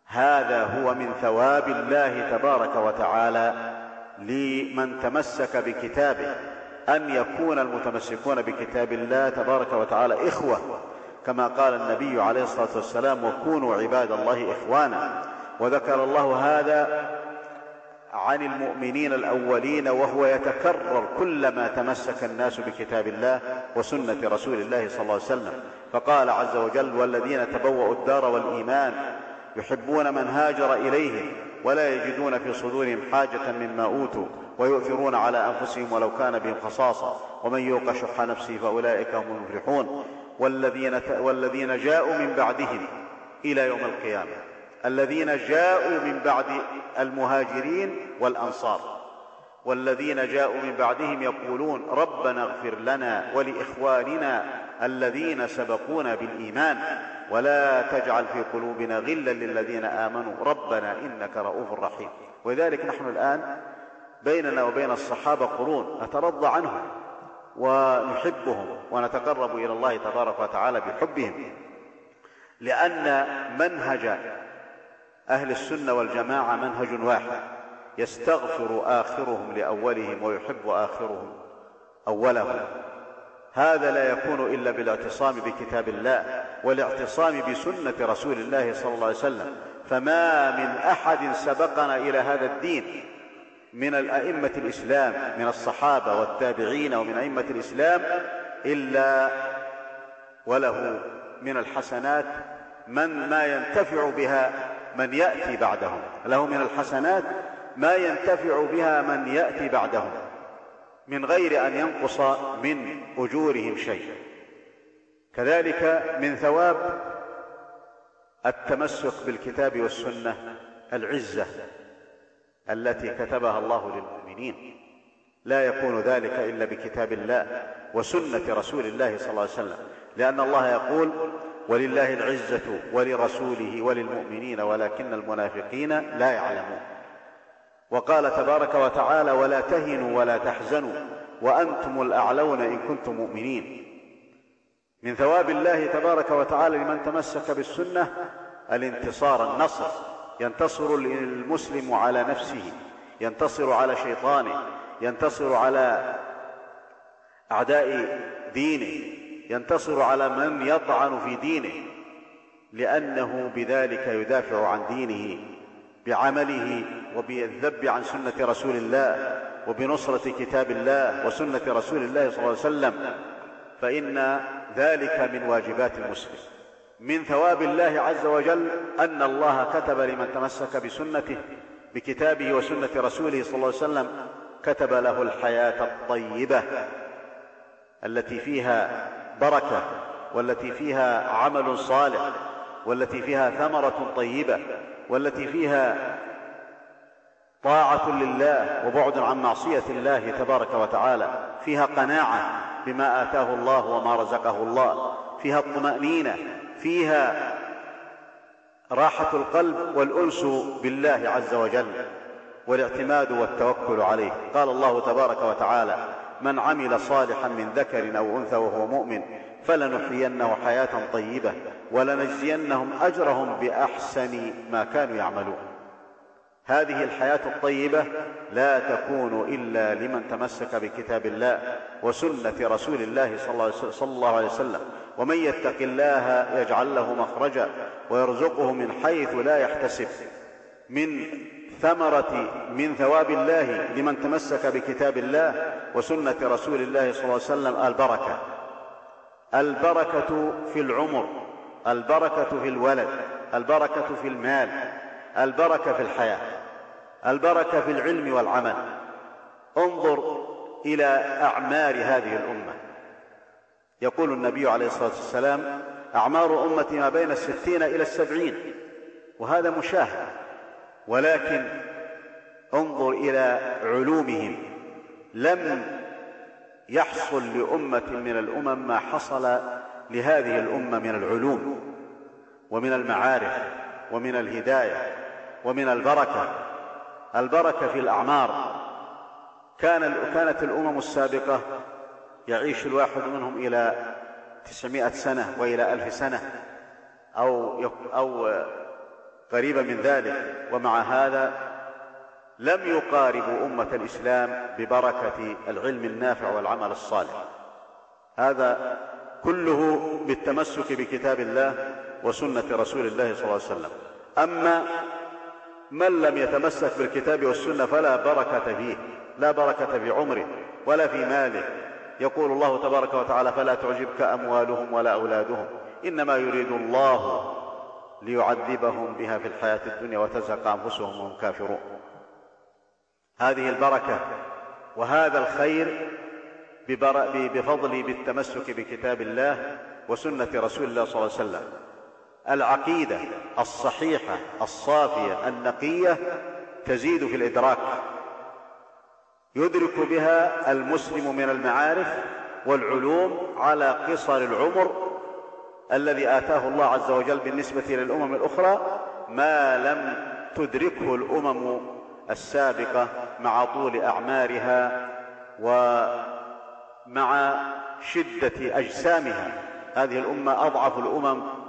هذا هو من ثواب الله تبارك وتعالى لمن تمسك بكتابه ان يكون المتمسكون بكتاب الله تبارك وتعالى اخوه كما قال النبي عليه الصلاه والسلام وكونوا عباد الله اخوانا وذكر الله هذا عن المؤمنين الاولين وهو يتكرر كلما تمسك الناس بكتاب الله وسنه رسول الله صلى الله عليه وسلم فقال عز وجل والذين تبوأوا الدار والايمان يحبون من هاجر اليهم ولا يجدون في صدورهم حاجه مما اوتوا ويؤثرون على انفسهم ولو كان بهم خصاصه ومن يوق شح نفسه فاولئك هم المفلحون والذين والذين جاءوا من بعدهم الى يوم القيامه الذين جاءوا من بعد المهاجرين والانصار والذين جاءوا من بعدهم يقولون ربنا اغفر لنا ولاخواننا الذين سبقونا بالإيمان ولا تجعل في قلوبنا غلا للذين آمنوا ربنا إنك رؤوف رحيم ولذلك نحن الآن بيننا وبين الصحابة قرون نترضى عنهم ونحبهم ونتقرب إلى الله تبارك وتعالى بحبهم لأن منهج أهل السنة والجماعة منهج واحد يستغفر آخرهم لأولهم ويحب آخرهم أولهم هذا لا يكون الا بالاعتصام بكتاب الله والاعتصام بسنه رسول الله صلى الله عليه وسلم فما من احد سبقنا الى هذا الدين من الائمه الاسلام من الصحابه والتابعين ومن ائمه الاسلام الا وله من الحسنات من ما ينتفع بها من ياتي بعدهم له من الحسنات ما ينتفع بها من ياتي بعدهم من غير ان ينقص من اجورهم شيء كذلك من ثواب التمسك بالكتاب والسنه العزه التي كتبها الله للمؤمنين لا يكون ذلك الا بكتاب الله وسنه رسول الله صلى الله عليه وسلم لان الله يقول ولله العزه ولرسوله وللمؤمنين ولكن المنافقين لا يعلمون وقال تبارك وتعالى ولا تهنوا ولا تحزنوا وانتم الاعلون ان كنتم مؤمنين من ثواب الله تبارك وتعالى لمن تمسك بالسنه الانتصار النصر ينتصر المسلم على نفسه ينتصر على شيطانه ينتصر على اعداء دينه ينتصر على من يطعن في دينه لانه بذلك يدافع عن دينه بعمله وبالذب عن سنة رسول الله وبنصرة كتاب الله وسنة رسول الله صلى الله عليه وسلم فإن ذلك من واجبات المسلم من ثواب الله عز وجل أن الله كتب لمن تمسك بسنته بكتابه وسنة رسوله صلى الله عليه وسلم كتب له الحياة الطيبة التي فيها بركة والتي فيها عمل صالح والتي فيها ثمرة طيبة والتي فيها طاعه لله وبعد عن معصيه الله تبارك وتعالى فيها قناعه بما اتاه الله وما رزقه الله فيها الطمانينه فيها راحه القلب والانس بالله عز وجل والاعتماد والتوكل عليه قال الله تبارك وتعالى من عمل صالحا من ذكر او انثى وهو مؤمن فلنحيينه حياه طيبه ولنجزينهم اجرهم باحسن ما كانوا يعملون هذه الحياه الطيبه لا تكون الا لمن تمسك بكتاب الله وسنه رسول الله صلى الله عليه وسلم ومن يتق الله يجعل له مخرجا ويرزقه من حيث لا يحتسب من ثمرة من ثواب الله لمن تمسك بكتاب الله وسنة رسول الله صلى الله عليه وسلم البركة البركة في العمر البركة في الولد البركة في المال البركة في الحياة البركه في العلم والعمل انظر الى اعمار هذه الامه يقول النبي عليه الصلاه والسلام اعمار امتي ما بين الستين الى السبعين وهذا مشاهد ولكن انظر الى علومهم لم يحصل لامه من الامم ما حصل لهذه الامه من العلوم ومن المعارف ومن الهدايه ومن البركه البركه في الاعمار كان كانت الامم السابقه يعيش الواحد منهم الى تسعمائه سنه والى الف سنه او او قريبا من ذلك ومع هذا لم يقاربوا امه الاسلام ببركه العلم النافع والعمل الصالح هذا كله بالتمسك بكتاب الله وسنه رسول الله صلى الله عليه وسلم اما من لم يتمسك بالكتاب والسنه فلا بركه فيه لا بركه في عمره ولا في ماله يقول الله تبارك وتعالى فلا تعجبك اموالهم ولا اولادهم انما يريد الله ليعذبهم بها في الحياه الدنيا وتزهق انفسهم وهم كافرون هذه البركه وهذا الخير بفضل بالتمسك بكتاب الله وسنه رسول الله صلى الله عليه وسلم العقيده الصحيحه الصافيه النقيه تزيد في الادراك يدرك بها المسلم من المعارف والعلوم على قصر العمر الذي اتاه الله عز وجل بالنسبه للامم الاخرى ما لم تدركه الامم السابقه مع طول اعمارها ومع شده اجسامها هذه الامه اضعف الامم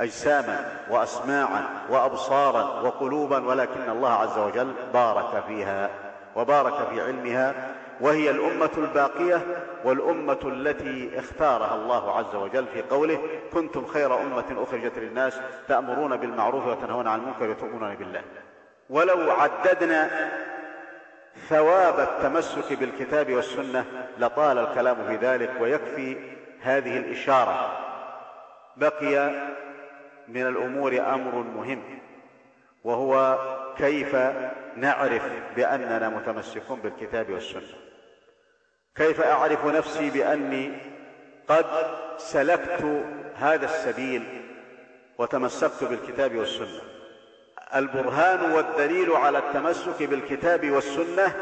اجساما واسماعا وابصارا وقلوبا ولكن الله عز وجل بارك فيها وبارك في علمها وهي الامه الباقيه والامه التي اختارها الله عز وجل في قوله كنتم خير امه اخرجت للناس تامرون بالمعروف وتنهون عن المنكر وتؤمنون بالله ولو عددنا ثواب التمسك بالكتاب والسنه لطال الكلام في ذلك ويكفي هذه الاشاره بقي من الامور امر مهم وهو كيف نعرف باننا متمسكون بالكتاب والسنه كيف اعرف نفسي باني قد سلكت هذا السبيل وتمسكت بالكتاب والسنه البرهان والدليل على التمسك بالكتاب والسنه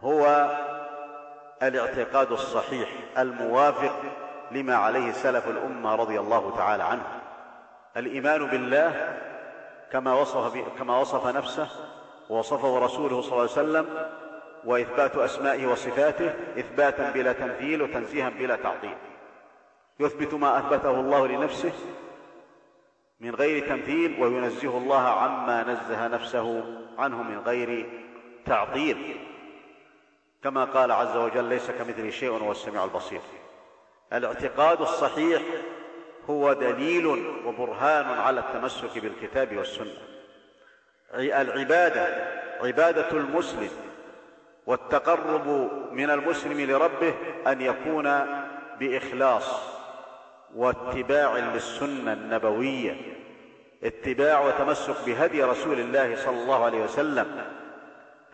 هو الاعتقاد الصحيح الموافق لما عليه سلف الامه رضي الله تعالى عنه الايمان بالله كما وصف كما وصف نفسه ووصفه رسوله صلى الله عليه وسلم واثبات اسمائه وصفاته اثباتا بلا تمثيل وتنزيها بلا تعطيل يثبت ما اثبته الله لنفسه من غير تمثيل وينزه الله عما نزه نفسه عنه من غير تعطيل كما قال عز وجل ليس كمثله شيء وهو السميع البصير الاعتقاد الصحيح هو دليل وبرهان على التمسك بالكتاب والسنه العباده عباده المسلم والتقرب من المسلم لربه ان يكون باخلاص واتباع للسنه النبويه اتباع وتمسك بهدي رسول الله صلى الله عليه وسلم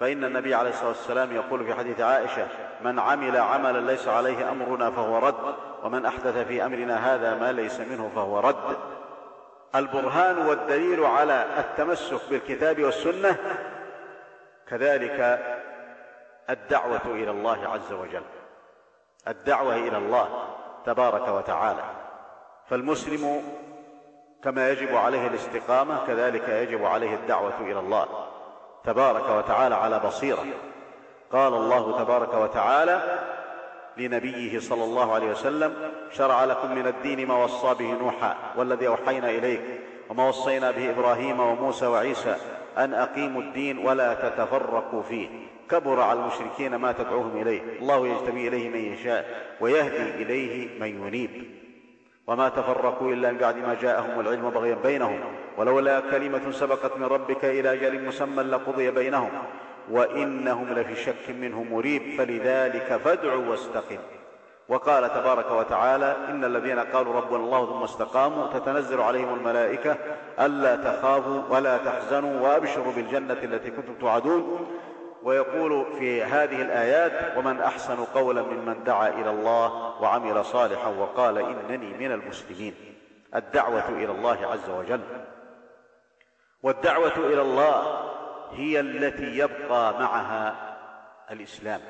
فان النبي عليه الصلاه والسلام يقول في حديث عائشه من عمل عملا ليس عليه امرنا فهو رد ومن احدث في امرنا هذا ما ليس منه فهو رد البرهان والدليل على التمسك بالكتاب والسنه كذلك الدعوه الى الله عز وجل الدعوه الى الله تبارك وتعالى فالمسلم كما يجب عليه الاستقامه كذلك يجب عليه الدعوه الى الله تبارك وتعالى على بصيره قال الله تبارك وتعالى لنبيه صلى الله عليه وسلم شرع لكم من الدين ما وصى به نوحا والذي أوحينا إليك وما وصينا به إبراهيم وموسى وعيسى أن أقيموا الدين ولا تتفرقوا فيه كبر على المشركين ما تدعوهم إليه الله يجتبي إليه من يشاء ويهدي إليه من ينيب وما تفرقوا إلا من بعد ما جاءهم العلم بغيا بينهم ولولا كلمة سبقت من ربك إلى أجل مسمى لقضي بينهم وانهم لفي شك منه مريب فلذلك فادع واستقم وقال تبارك وتعالى ان الذين قالوا ربنا الله ثم استقاموا تتنزل عليهم الملائكه الا تخافوا ولا تحزنوا وابشروا بالجنه التي كنتم توعدون ويقول في هذه الايات ومن احسن قولا ممن دعا الى الله وعمل صالحا وقال انني من المسلمين الدعوه الى الله عز وجل والدعوه الى الله هي التي يبقى معها الاسلام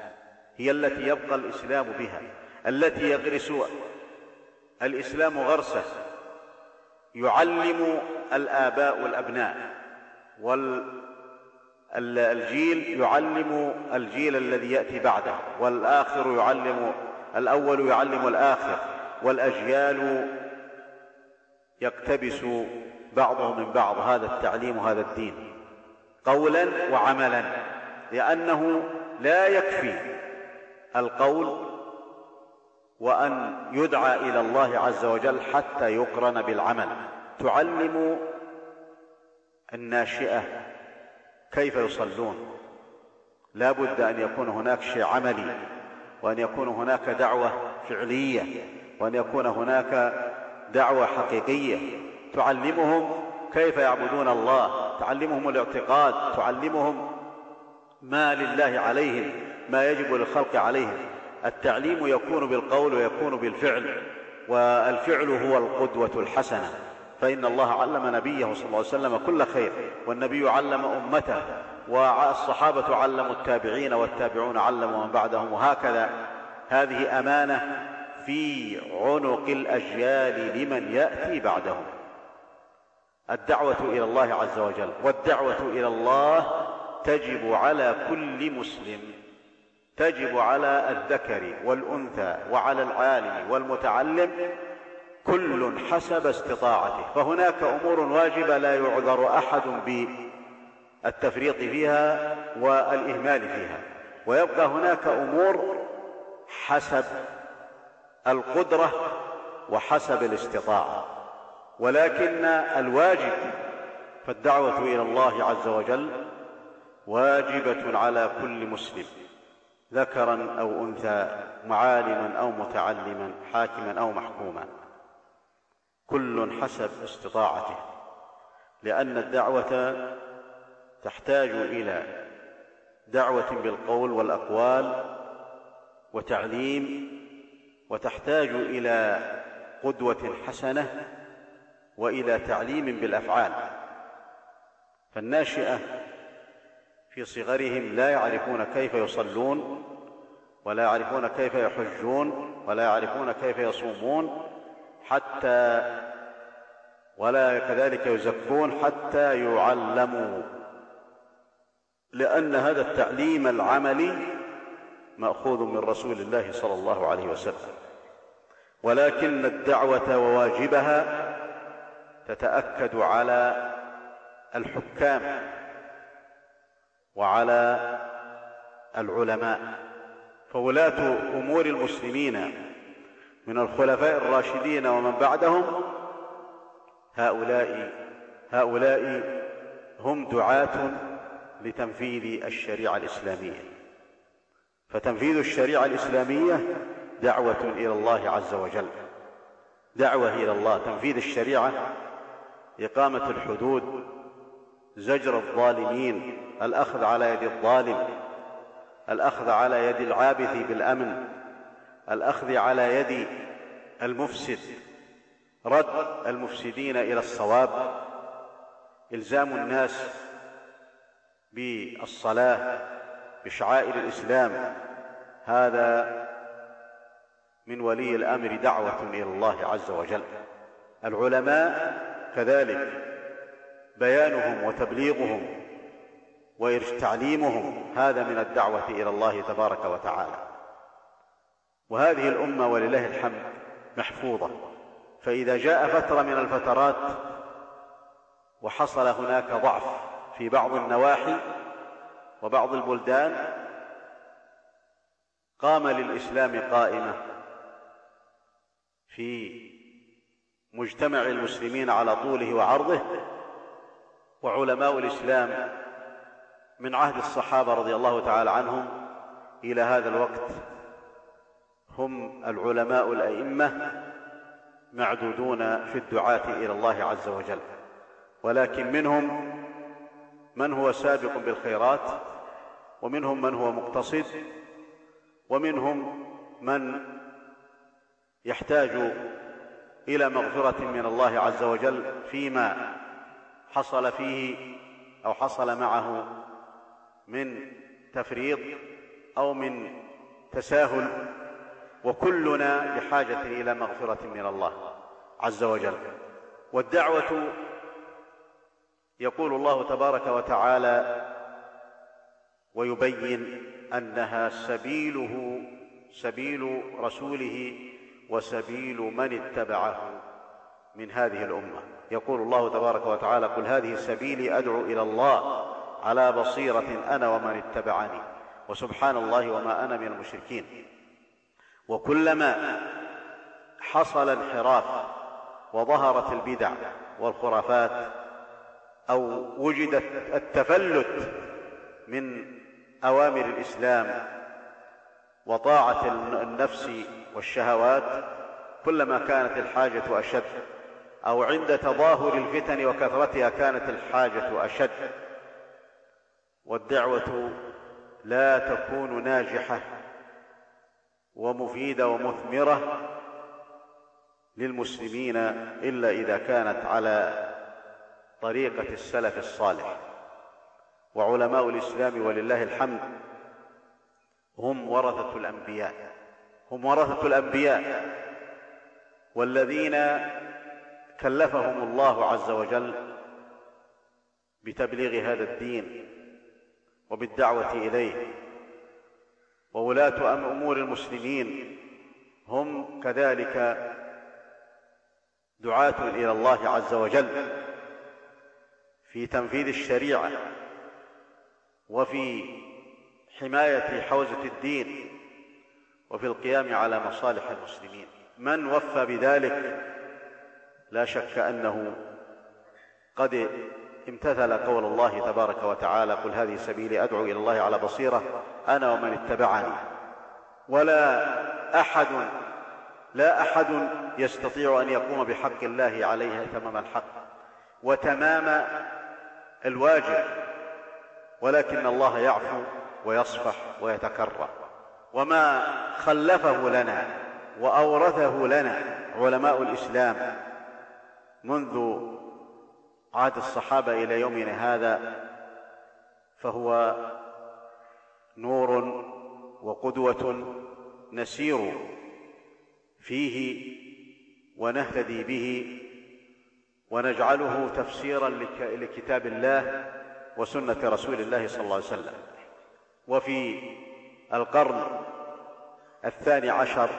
هي التي يبقى الاسلام بها التي يغرس الاسلام غرسه يعلم الاباء والابناء والجيل يعلم الجيل الذي ياتي بعده والاخر يعلم الاول يعلم الاخر والاجيال يقتبس بعضهم من بعض هذا التعليم وهذا الدين قولا وعملا لانه لا يكفي القول وان يدعى الى الله عز وجل حتى يقرن بالعمل تعلم الناشئه كيف يصلون لا بد ان يكون هناك شيء عملي وان يكون هناك دعوه فعليه وان يكون هناك دعوه حقيقيه تعلمهم كيف يعبدون الله تعلمهم الاعتقاد تعلمهم ما لله عليهم ما يجب للخلق عليهم التعليم يكون بالقول ويكون بالفعل والفعل هو القدوه الحسنه فان الله علم نبيه صلى الله عليه وسلم كل خير والنبي علم امته والصحابه علموا التابعين والتابعون علموا من بعدهم وهكذا هذه امانه في عنق الاجيال لمن ياتي بعدهم الدعوة إلى الله عز وجل والدعوة إلى الله تجب على كل مسلم تجب على الذكر والأنثى وعلى العالم والمتعلم كل حسب استطاعته فهناك أمور واجبة لا يعذر أحد بالتفريط فيها والإهمال فيها ويبقى هناك أمور حسب القدرة وحسب الاستطاعة ولكن الواجب فالدعوه الى الله عز وجل واجبه على كل مسلم ذكرا او انثى معالما او متعلما حاكما او محكوما كل حسب استطاعته لان الدعوه تحتاج الى دعوه بالقول والاقوال وتعليم وتحتاج الى قدوه حسنه والى تعليم بالافعال فالناشئه في صغرهم لا يعرفون كيف يصلون ولا يعرفون كيف يحجون ولا يعرفون كيف يصومون حتى ولا كذلك يزكون حتى يعلموا لان هذا التعليم العملي ماخوذ من رسول الله صلى الله عليه وسلم ولكن الدعوه وواجبها تتاكد على الحكام وعلى العلماء فولاه امور المسلمين من الخلفاء الراشدين ومن بعدهم هؤلاء هؤلاء هم دعاه لتنفيذ الشريعه الاسلاميه فتنفيذ الشريعه الاسلاميه دعوه الى الله عز وجل دعوه الى الله تنفيذ الشريعه إقامة الحدود زجر الظالمين الأخذ على يد الظالم الأخذ على يد العابث بالأمن الأخذ على يد المفسد رد المفسدين إلى الصواب إلزام الناس بالصلاة بشعائر الإسلام هذا من ولي الأمر دعوة إلى الله عز وجل العلماء كذلك بيانهم وتبليغهم وتعليمهم هذا من الدعوة إلى الله تبارك وتعالى وهذه الأمة ولله الحمد محفوظة فإذا جاء فترة من الفترات وحصل هناك ضعف في بعض النواحي وبعض البلدان قام للإسلام قائمة في مجتمع المسلمين على طوله وعرضه وعلماء الاسلام من عهد الصحابه رضي الله تعالى عنهم الى هذا الوقت هم العلماء الائمه معدودون في الدعاه الى الله عز وجل ولكن منهم من هو سابق بالخيرات ومنهم من هو مقتصد ومنهم من يحتاج الى مغفره من الله عز وجل فيما حصل فيه او حصل معه من تفريط او من تساهل وكلنا بحاجه الى مغفره من الله عز وجل والدعوه يقول الله تبارك وتعالى ويبين انها سبيله سبيل رسوله وسبيل من اتبعه من هذه الامه يقول الله تبارك وتعالى قل هذه سبيلي ادعو الى الله على بصيره انا ومن اتبعني وسبحان الله وما انا من المشركين وكلما حصل انحراف وظهرت البدع والخرافات او وجد التفلت من اوامر الاسلام وطاعه النفس والشهوات كلما كانت الحاجة أشد أو عند تظاهر الفتن وكثرتها كانت الحاجة أشد والدعوة لا تكون ناجحة ومفيدة ومثمرة للمسلمين إلا إذا كانت على طريقة السلف الصالح وعلماء الإسلام ولله الحمد هم ورثة الأنبياء هم ورثة الأنبياء والذين كلفهم الله عز وجل بتبليغ هذا الدين وبالدعوة إليه وولاة أمور المسلمين هم كذلك دعاة إلى الله عز وجل في تنفيذ الشريعة وفي حماية حوزة الدين وفي القيام على مصالح المسلمين من وفى بذلك لا شك انه قد امتثل قول الله تبارك وتعالى قل هذه سبيلي ادعو الى الله على بصيره انا ومن اتبعني ولا احد لا احد يستطيع ان يقوم بحق الله عليه تمام الحق وتمام الواجب ولكن الله يعفو ويصفح ويتكرم وما خلفه لنا واورثه لنا علماء الاسلام منذ عهد الصحابه الى يومنا هذا فهو نور وقدوه نسير فيه ونهتدي به ونجعله تفسيرا لكتاب الله وسنه رسول الله صلى الله عليه وسلم وفي القرن الثاني عشر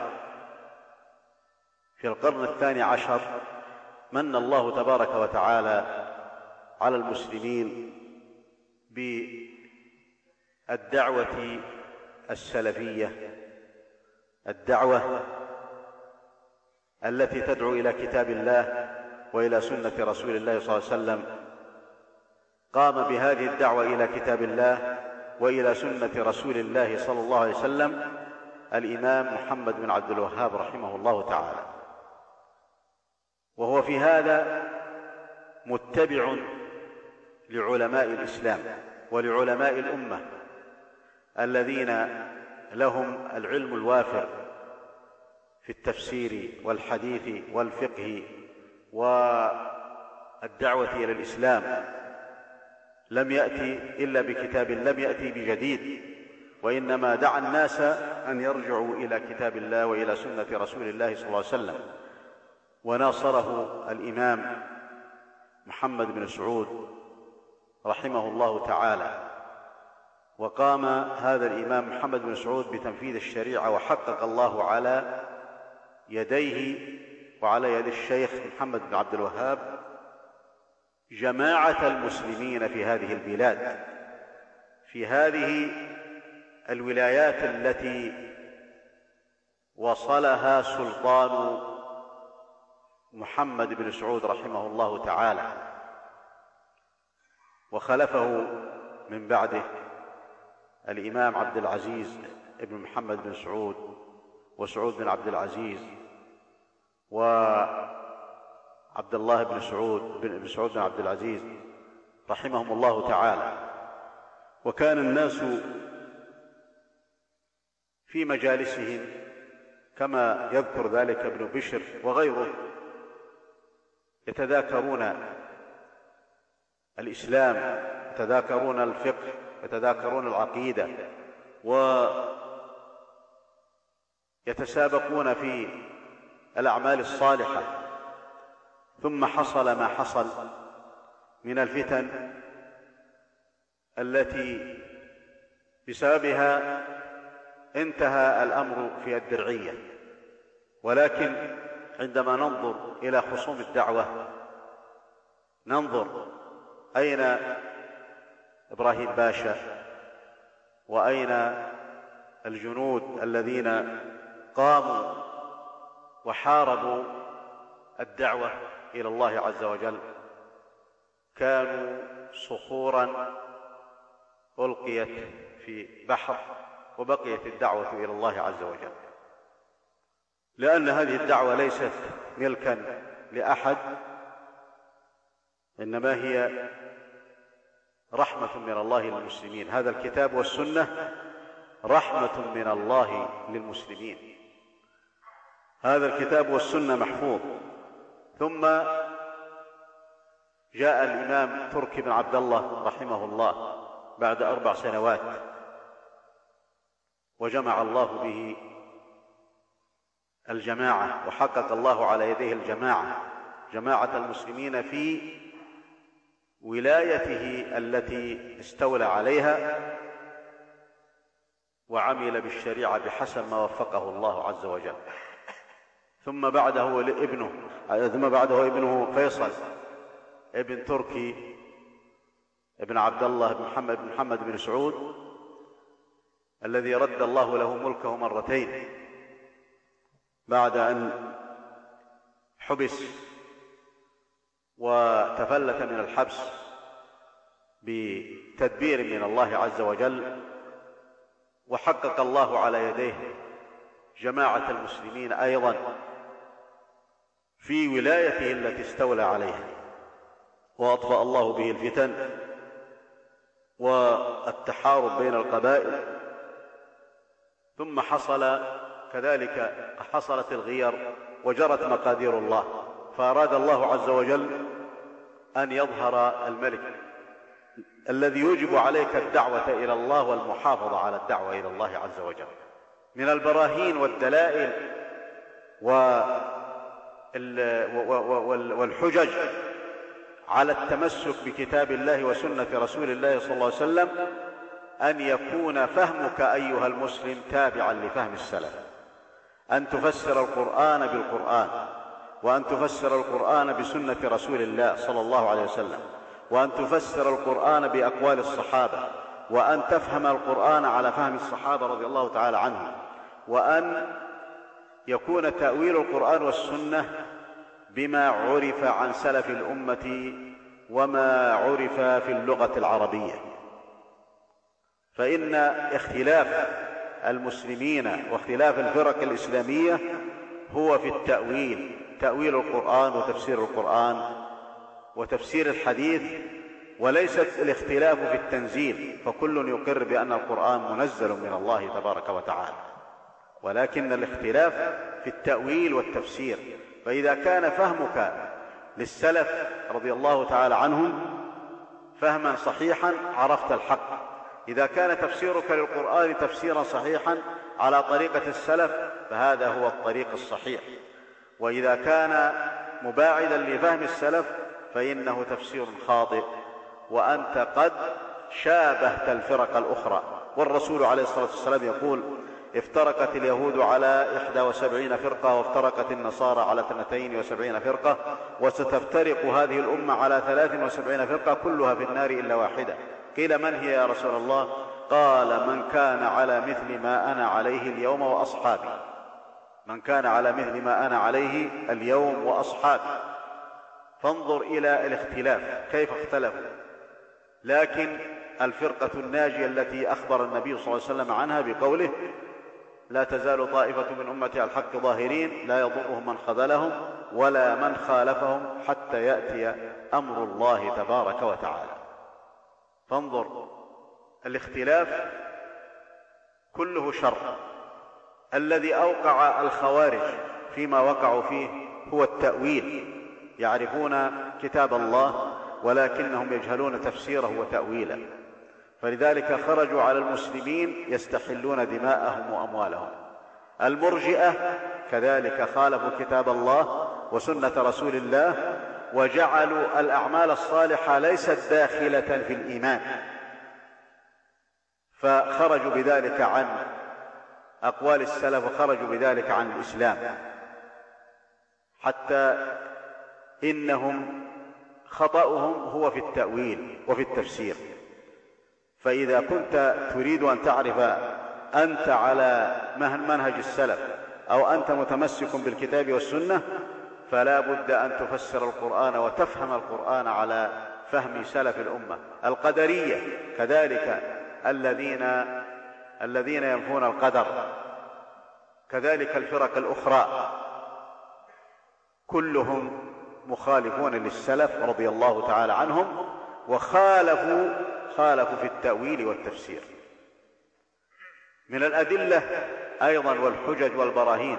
في القرن الثاني عشر من الله تبارك وتعالى على المسلمين بالدعوة السلفية الدعوة التي تدعو إلى كتاب الله وإلى سنة رسول الله صلى الله عليه وسلم قام بهذه الدعوة إلى كتاب الله والى سنه رسول الله صلى الله عليه وسلم الامام محمد بن عبد الوهاب رحمه الله تعالى وهو في هذا متبع لعلماء الاسلام ولعلماء الامه الذين لهم العلم الوافر في التفسير والحديث والفقه والدعوه الى الاسلام لم يأتي إلا بكتاب لم يأتي بجديد وإنما دعا الناس أن يرجعوا إلى كتاب الله وإلى سنة رسول الله صلى الله عليه وسلم وناصره الإمام محمد بن سعود رحمه الله تعالى وقام هذا الإمام محمد بن سعود بتنفيذ الشريعة وحقق الله على يديه وعلى يد الشيخ محمد بن عبد الوهاب جماعه المسلمين في هذه البلاد في هذه الولايات التي وصلها سلطان محمد بن سعود رحمه الله تعالى وخلفه من بعده الامام عبد العزيز بن محمد بن سعود وسعود بن عبد العزيز و عبد الله بن سعود بن سعود بن عبد العزيز رحمهم الله تعالى وكان الناس في مجالسهم كما يذكر ذلك ابن بشر وغيره يتذاكرون الاسلام يتذاكرون الفقه يتذاكرون العقيده ويتسابقون في الاعمال الصالحه ثم حصل ما حصل من الفتن التي بسببها انتهى الامر في الدرعيه ولكن عندما ننظر الى خصوم الدعوه ننظر اين ابراهيم باشا واين الجنود الذين قاموا وحاربوا الدعوه الى الله عز وجل كانوا صخورا القيت في بحر وبقيت الدعوه الى الله عز وجل لان هذه الدعوه ليست ملكا لاحد انما هي رحمه من الله للمسلمين هذا الكتاب والسنه رحمه من الله للمسلمين هذا الكتاب والسنه محفوظ ثم جاء الإمام تركي بن عبد الله رحمه الله بعد أربع سنوات وجمع الله به الجماعة وحقق الله على يديه الجماعة جماعة المسلمين في ولايته التي استولى عليها وعمل بالشريعة بحسب ما وفقه الله عز وجل ثم بعده لابنه ثم بعده ابنه فيصل ابن تركي ابن عبد الله بن محمد بن محمد بن سعود الذي رد الله له ملكه مرتين بعد ان حبس وتفلت من الحبس بتدبير من الله عز وجل وحقق الله على يديه جماعه المسلمين ايضا في ولايته التي استولى عليها واطفا الله به الفتن والتحارب بين القبائل ثم حصل كذلك حصلت الغير وجرت مقادير الله فاراد الله عز وجل ان يظهر الملك الذي يجب عليك الدعوه الى الله والمحافظه على الدعوه الى الله عز وجل من البراهين والدلائل و والحجج على التمسك بكتاب الله وسنه رسول الله صلى الله عليه وسلم ان يكون فهمك ايها المسلم تابعا لفهم السلف ان تفسر القران بالقران وان تفسر القران بسنه رسول الله صلى الله عليه وسلم وان تفسر القران باقوال الصحابه وان تفهم القران على فهم الصحابه رضي الله تعالى عنهم وان يكون تاويل القران والسنه بما عرف عن سلف الامه وما عرف في اللغه العربيه فان اختلاف المسلمين واختلاف الفرق الاسلاميه هو في التاويل تاويل القران وتفسير القران وتفسير الحديث وليست الاختلاف في التنزيل فكل يقر بان القران منزل من الله تبارك وتعالى ولكن الاختلاف في التأويل والتفسير فإذا كان فهمك للسلف رضي الله تعالى عنهم فهما صحيحا عرفت الحق إذا كان تفسيرك للقرآن تفسيرا صحيحا على طريقة السلف فهذا هو الطريق الصحيح وإذا كان مباعدا لفهم السلف فإنه تفسير خاطئ وأنت قد شابهت الفرق الأخرى والرسول عليه الصلاة والسلام يقول افترقت اليهود على 71 فرقة وافترقت النصارى على 72 فرقة وستفترق هذه الأمة على 73 فرقة كلها في النار إلا واحدة قيل من هي يا رسول الله قال من كان على مثل ما أنا عليه اليوم وأصحابي من كان على مثل ما أنا عليه اليوم وأصحابي فانظر إلى الاختلاف كيف اختلفوا لكن الفرقة الناجية التي أخبر النبي صلى الله عليه وسلم عنها بقوله لا تزال طائفة من أمة على الحق ظاهرين لا يضرهم من خذلهم ولا من خالفهم حتى يأتي أمر الله تبارك وتعالى فانظر الاختلاف كله شر الذي أوقع الخوارج فيما وقعوا فيه هو التأويل يعرفون كتاب الله ولكنهم يجهلون تفسيره وتأويله فلذلك خرجوا على المسلمين يستحلون دماءهم واموالهم المرجئه كذلك خالفوا كتاب الله وسنه رسول الله وجعلوا الاعمال الصالحه ليست داخله في الايمان فخرجوا بذلك عن اقوال السلف وخرجوا بذلك عن الاسلام حتى انهم خطاهم هو في التاويل وفي التفسير فإذا كنت تريد أن تعرف أنت على منهج السلف أو أنت متمسك بالكتاب والسنة فلا بد أن تفسر القرآن وتفهم القرآن على فهم سلف الأمة القدرية كذلك الذين الذين ينفون القدر كذلك الفرق الأخرى كلهم مخالفون للسلف رضي الله تعالى عنهم وخالفوا خالفوا في التأويل والتفسير من الأدلة أيضا والحجج والبراهين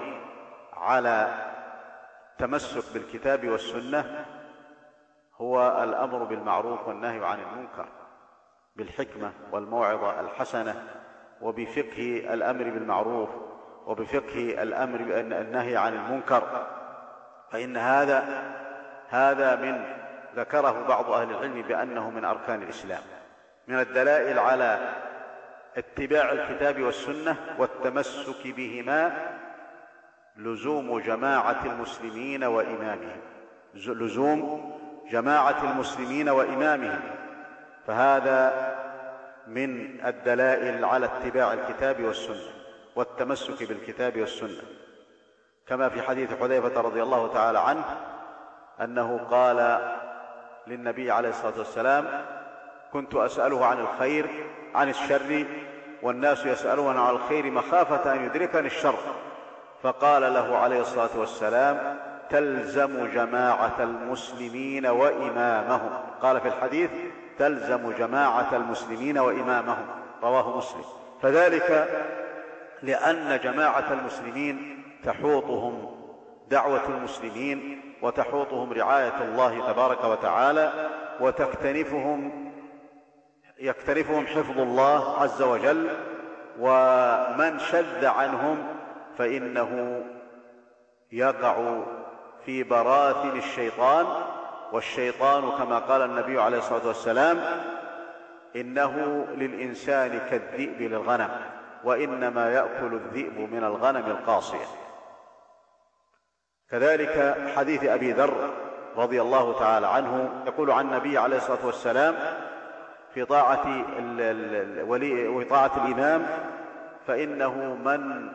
على التمسك بالكتاب والسنة هو الأمر بالمعروف والنهي عن المنكر بالحكمة والموعظة الحسنة وبفقه الأمر بالمعروف وبفقه الأمر النهي عن المنكر فإن هذا هذا من ذكره بعض أهل العلم بأنه من أركان الإسلام من الدلائل على اتباع الكتاب والسنه والتمسك بهما لزوم جماعه المسلمين وامامهم لزوم جماعه المسلمين وامامهم فهذا من الدلائل على اتباع الكتاب والسنه والتمسك بالكتاب والسنه كما في حديث حذيفه رضي الله تعالى عنه انه قال للنبي عليه الصلاه والسلام كنت اساله عن الخير عن الشر والناس يسالون عن الخير مخافه ان يدركني الشر فقال له عليه الصلاه والسلام تلزم جماعه المسلمين وامامهم قال في الحديث تلزم جماعه المسلمين وامامهم رواه مسلم فذلك لان جماعه المسلمين تحوطهم دعوه المسلمين وتحوطهم رعايه الله تبارك وتعالى وتكتنفهم يكترفهم حفظ الله عز وجل ومن شذ عنهم فانه يقع في براثن الشيطان والشيطان كما قال النبي عليه الصلاه والسلام انه للانسان كالذئب للغنم وانما ياكل الذئب من الغنم القاصيه كذلك حديث ابي ذر رضي الله تعالى عنه يقول عن النبي عليه الصلاه والسلام في طاعة الولي وطاعة الإمام فإنه من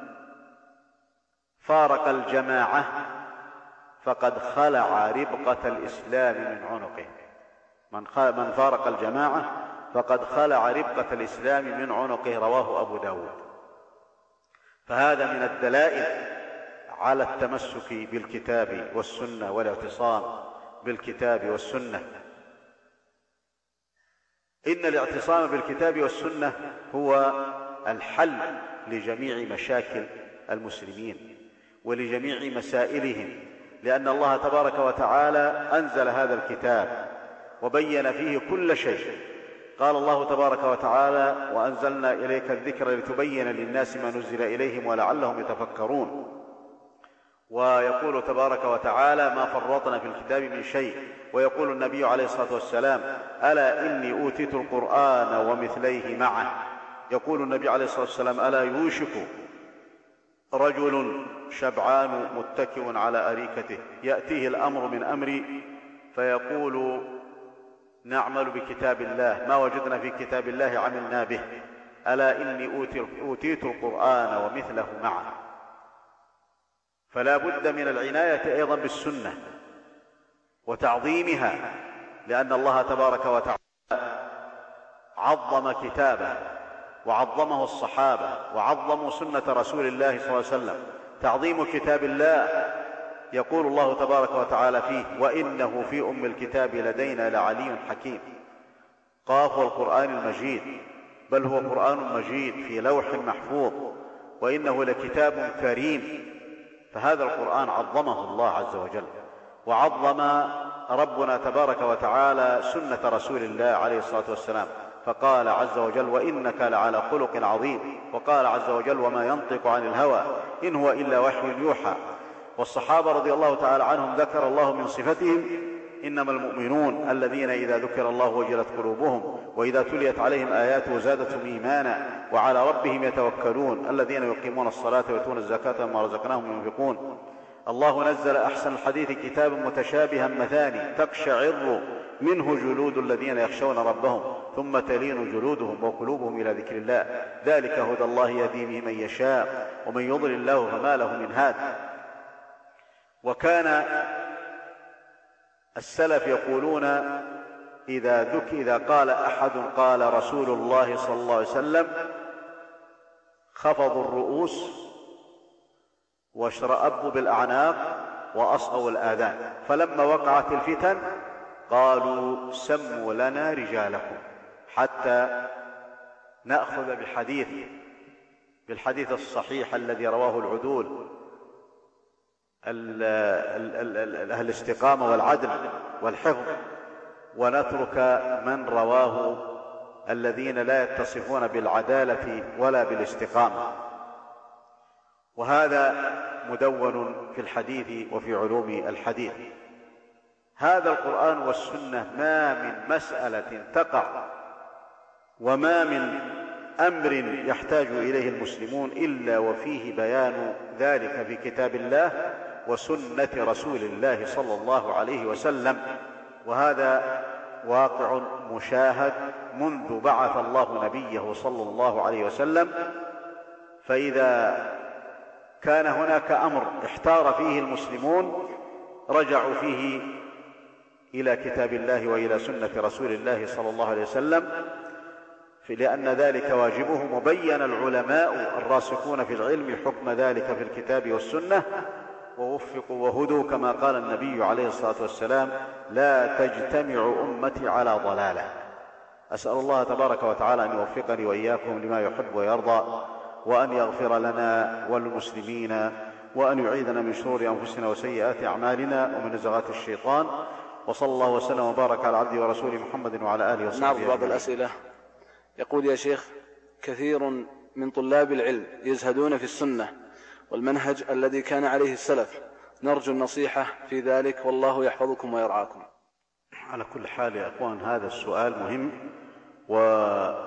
فارق الجماعة فقد خلع ربقة الإسلام من عنقه من من فارق الجماعة فقد خلع ربقة الإسلام من عنقه رواه أبو داود فهذا من الدلائل على التمسك بالكتاب والسنة والاعتصام بالكتاب والسنة إن الاعتصام بالكتاب والسنة هو الحل لجميع مشاكل المسلمين ولجميع مسائلهم لأن الله تبارك وتعالى أنزل هذا الكتاب وبين فيه كل شيء قال الله تبارك وتعالى وأنزلنا إليك الذكر لتبين للناس ما نزل إليهم ولعلهم يتفكرون ويقول تبارك وتعالى ما فرطنا في الكتاب من شيء ويقول النبي عليه الصلاه والسلام الا اني اوتيت القران ومثليه معه يقول النبي عليه الصلاه والسلام الا يوشك رجل شبعان متكئ على اريكته ياتيه الامر من امري فيقول نعمل بكتاب الله ما وجدنا في كتاب الله عملنا به الا اني اوتيت القران ومثله معه فلا بد من العنايه ايضا بالسنه وتعظيمها لان الله تبارك وتعالى عظم كتابه وعظمه الصحابه وعظموا سنه رسول الله صلى الله عليه وسلم تعظيم كتاب الله يقول الله تبارك وتعالى فيه وانه في ام الكتاب لدينا لعلي حكيم قاف والقران المجيد بل هو قران مجيد في لوح محفوظ وانه لكتاب كريم فهذا القرآن عظمه الله عز وجل وعظم ربنا تبارك وتعالى سنة رسول الله عليه الصلاة والسلام فقال عز وجل وإنك لعلى خلق عظيم وقال عز وجل وما ينطق عن الهوى إن هو إلا وحي يوحى والصحابة رضي الله تعالى عنهم ذكر الله من صفتهم إنما المؤمنون الذين إذا ذكر الله وجلت قلوبهم وإذا تليت عليهم آياته زادتهم إيمانا وعلى ربهم يتوكلون الذين يقيمون الصلاة ويؤتون الزكاة مما رزقناهم ينفقون الله نزل أحسن الحديث كتابا متشابها مثاني تقشعر منه جلود الذين يخشون ربهم ثم تلين جلودهم وقلوبهم إلى ذكر الله ذلك هدى الله يهدي به من يشاء ومن يضلل الله فما له من هاد وكان السلف يقولون إذا ذك إذا قال أحد قال رسول الله صلى الله عليه وسلم خفضوا الرؤوس واشرأبوا بالأعناق وأصغوا الآذان فلما وقعت الفتن قالوا سموا لنا رجالكم حتى نأخذ بحديث بالحديث الصحيح الذي رواه العدول أهل الاستقامة والعدل والحفظ ونترك من رواه الذين لا يتصفون بالعدالة ولا بالاستقامة وهذا مدون في الحديث وفي علوم الحديث هذا القرآن والسنة ما من مسألة تقع وما من امر يحتاج اليه المسلمون الا وفيه بيان ذلك في كتاب الله وسنه رسول الله صلى الله عليه وسلم وهذا واقع مشاهد منذ بعث الله نبيه صلى الله عليه وسلم فاذا كان هناك امر احتار فيه المسلمون رجعوا فيه الى كتاب الله والى سنه رسول الله صلى الله عليه وسلم لأن ذلك واجبهم وبين العلماء الراسخون في العلم حكم ذلك في الكتاب والسنة ووفقوا وهدوا كما قال النبي عليه الصلاه والسلام لا تجتمع امتي على ضلاله اسال الله تبارك وتعالى ان يوفقني واياكم لما يحب ويرضى وان يغفر لنا والمسلمين وان يعيذنا من شرور انفسنا وسيئات اعمالنا ومن نزغات الشيطان وصلى الله وسلم وبارك على عبده ورسوله محمد وعلى اله وصحبه نعم بعض الاسئله
يقول يا شيخ كثير من طلاب العلم يزهدون في السنه والمنهج الذي كان عليه السلف نرجو النصيحة في ذلك والله يحفظكم ويرعاكم
على كل حال يا أخوان هذا السؤال مهم وقد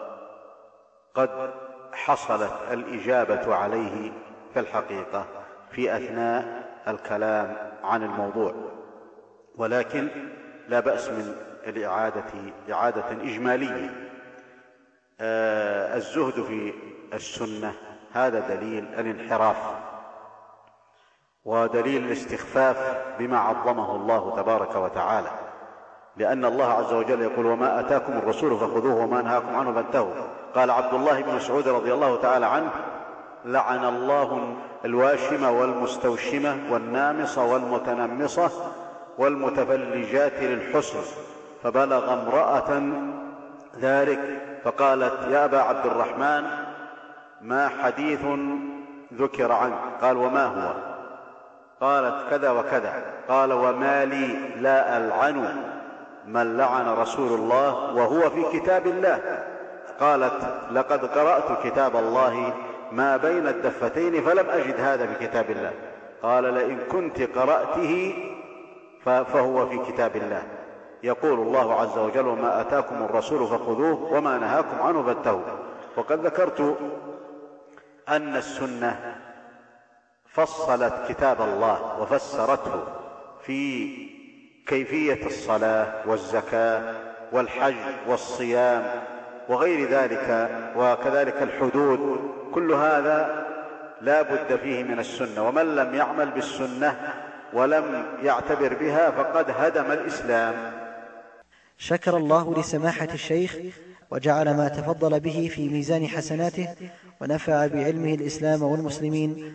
حصلت الإجابة عليه في الحقيقة في أثناء الكلام عن الموضوع ولكن لا بأس من الإعادة إعادة إجمالية آه، الزهد في السنة هذا دليل الانحراف ودليل الاستخفاف بما عظمه الله تبارك وتعالى لأن الله عز وجل يقول وما أتاكم الرسول فخذوه وما نهاكم عنه فانتهوا قال عبد الله بن مسعود رضي الله تعالى عنه لعن الله الواشمة والمستوشمة والنامصة والمتنمصة والمتفلجات للحسن فبلغ امرأة ذلك فقالت يا أبا عبد الرحمن ما حديث ذكر عنك قال وما هو قالت كذا وكذا قال وما لي لا ألعن من لعن رسول الله وهو في كتاب الله قالت لقد قرأت كتاب الله ما بين الدفتين فلم أجد هذا في كتاب الله قال لئن كنت قرأته فهو في كتاب الله يقول الله عز وجل وما أتاكم الرسول فخذوه وما نهاكم عنه فاتهوا وقد ذكرت أن السنة فصلت كتاب الله وفسرته في كيفيه الصلاه والزكاه والحج والصيام وغير ذلك وكذلك الحدود كل هذا لا بد فيه من السنه ومن لم يعمل بالسنه ولم يعتبر بها فقد هدم الاسلام
شكر الله لسماحه الشيخ وجعل ما تفضل به في ميزان حسناته ونفع بعلمه الاسلام والمسلمين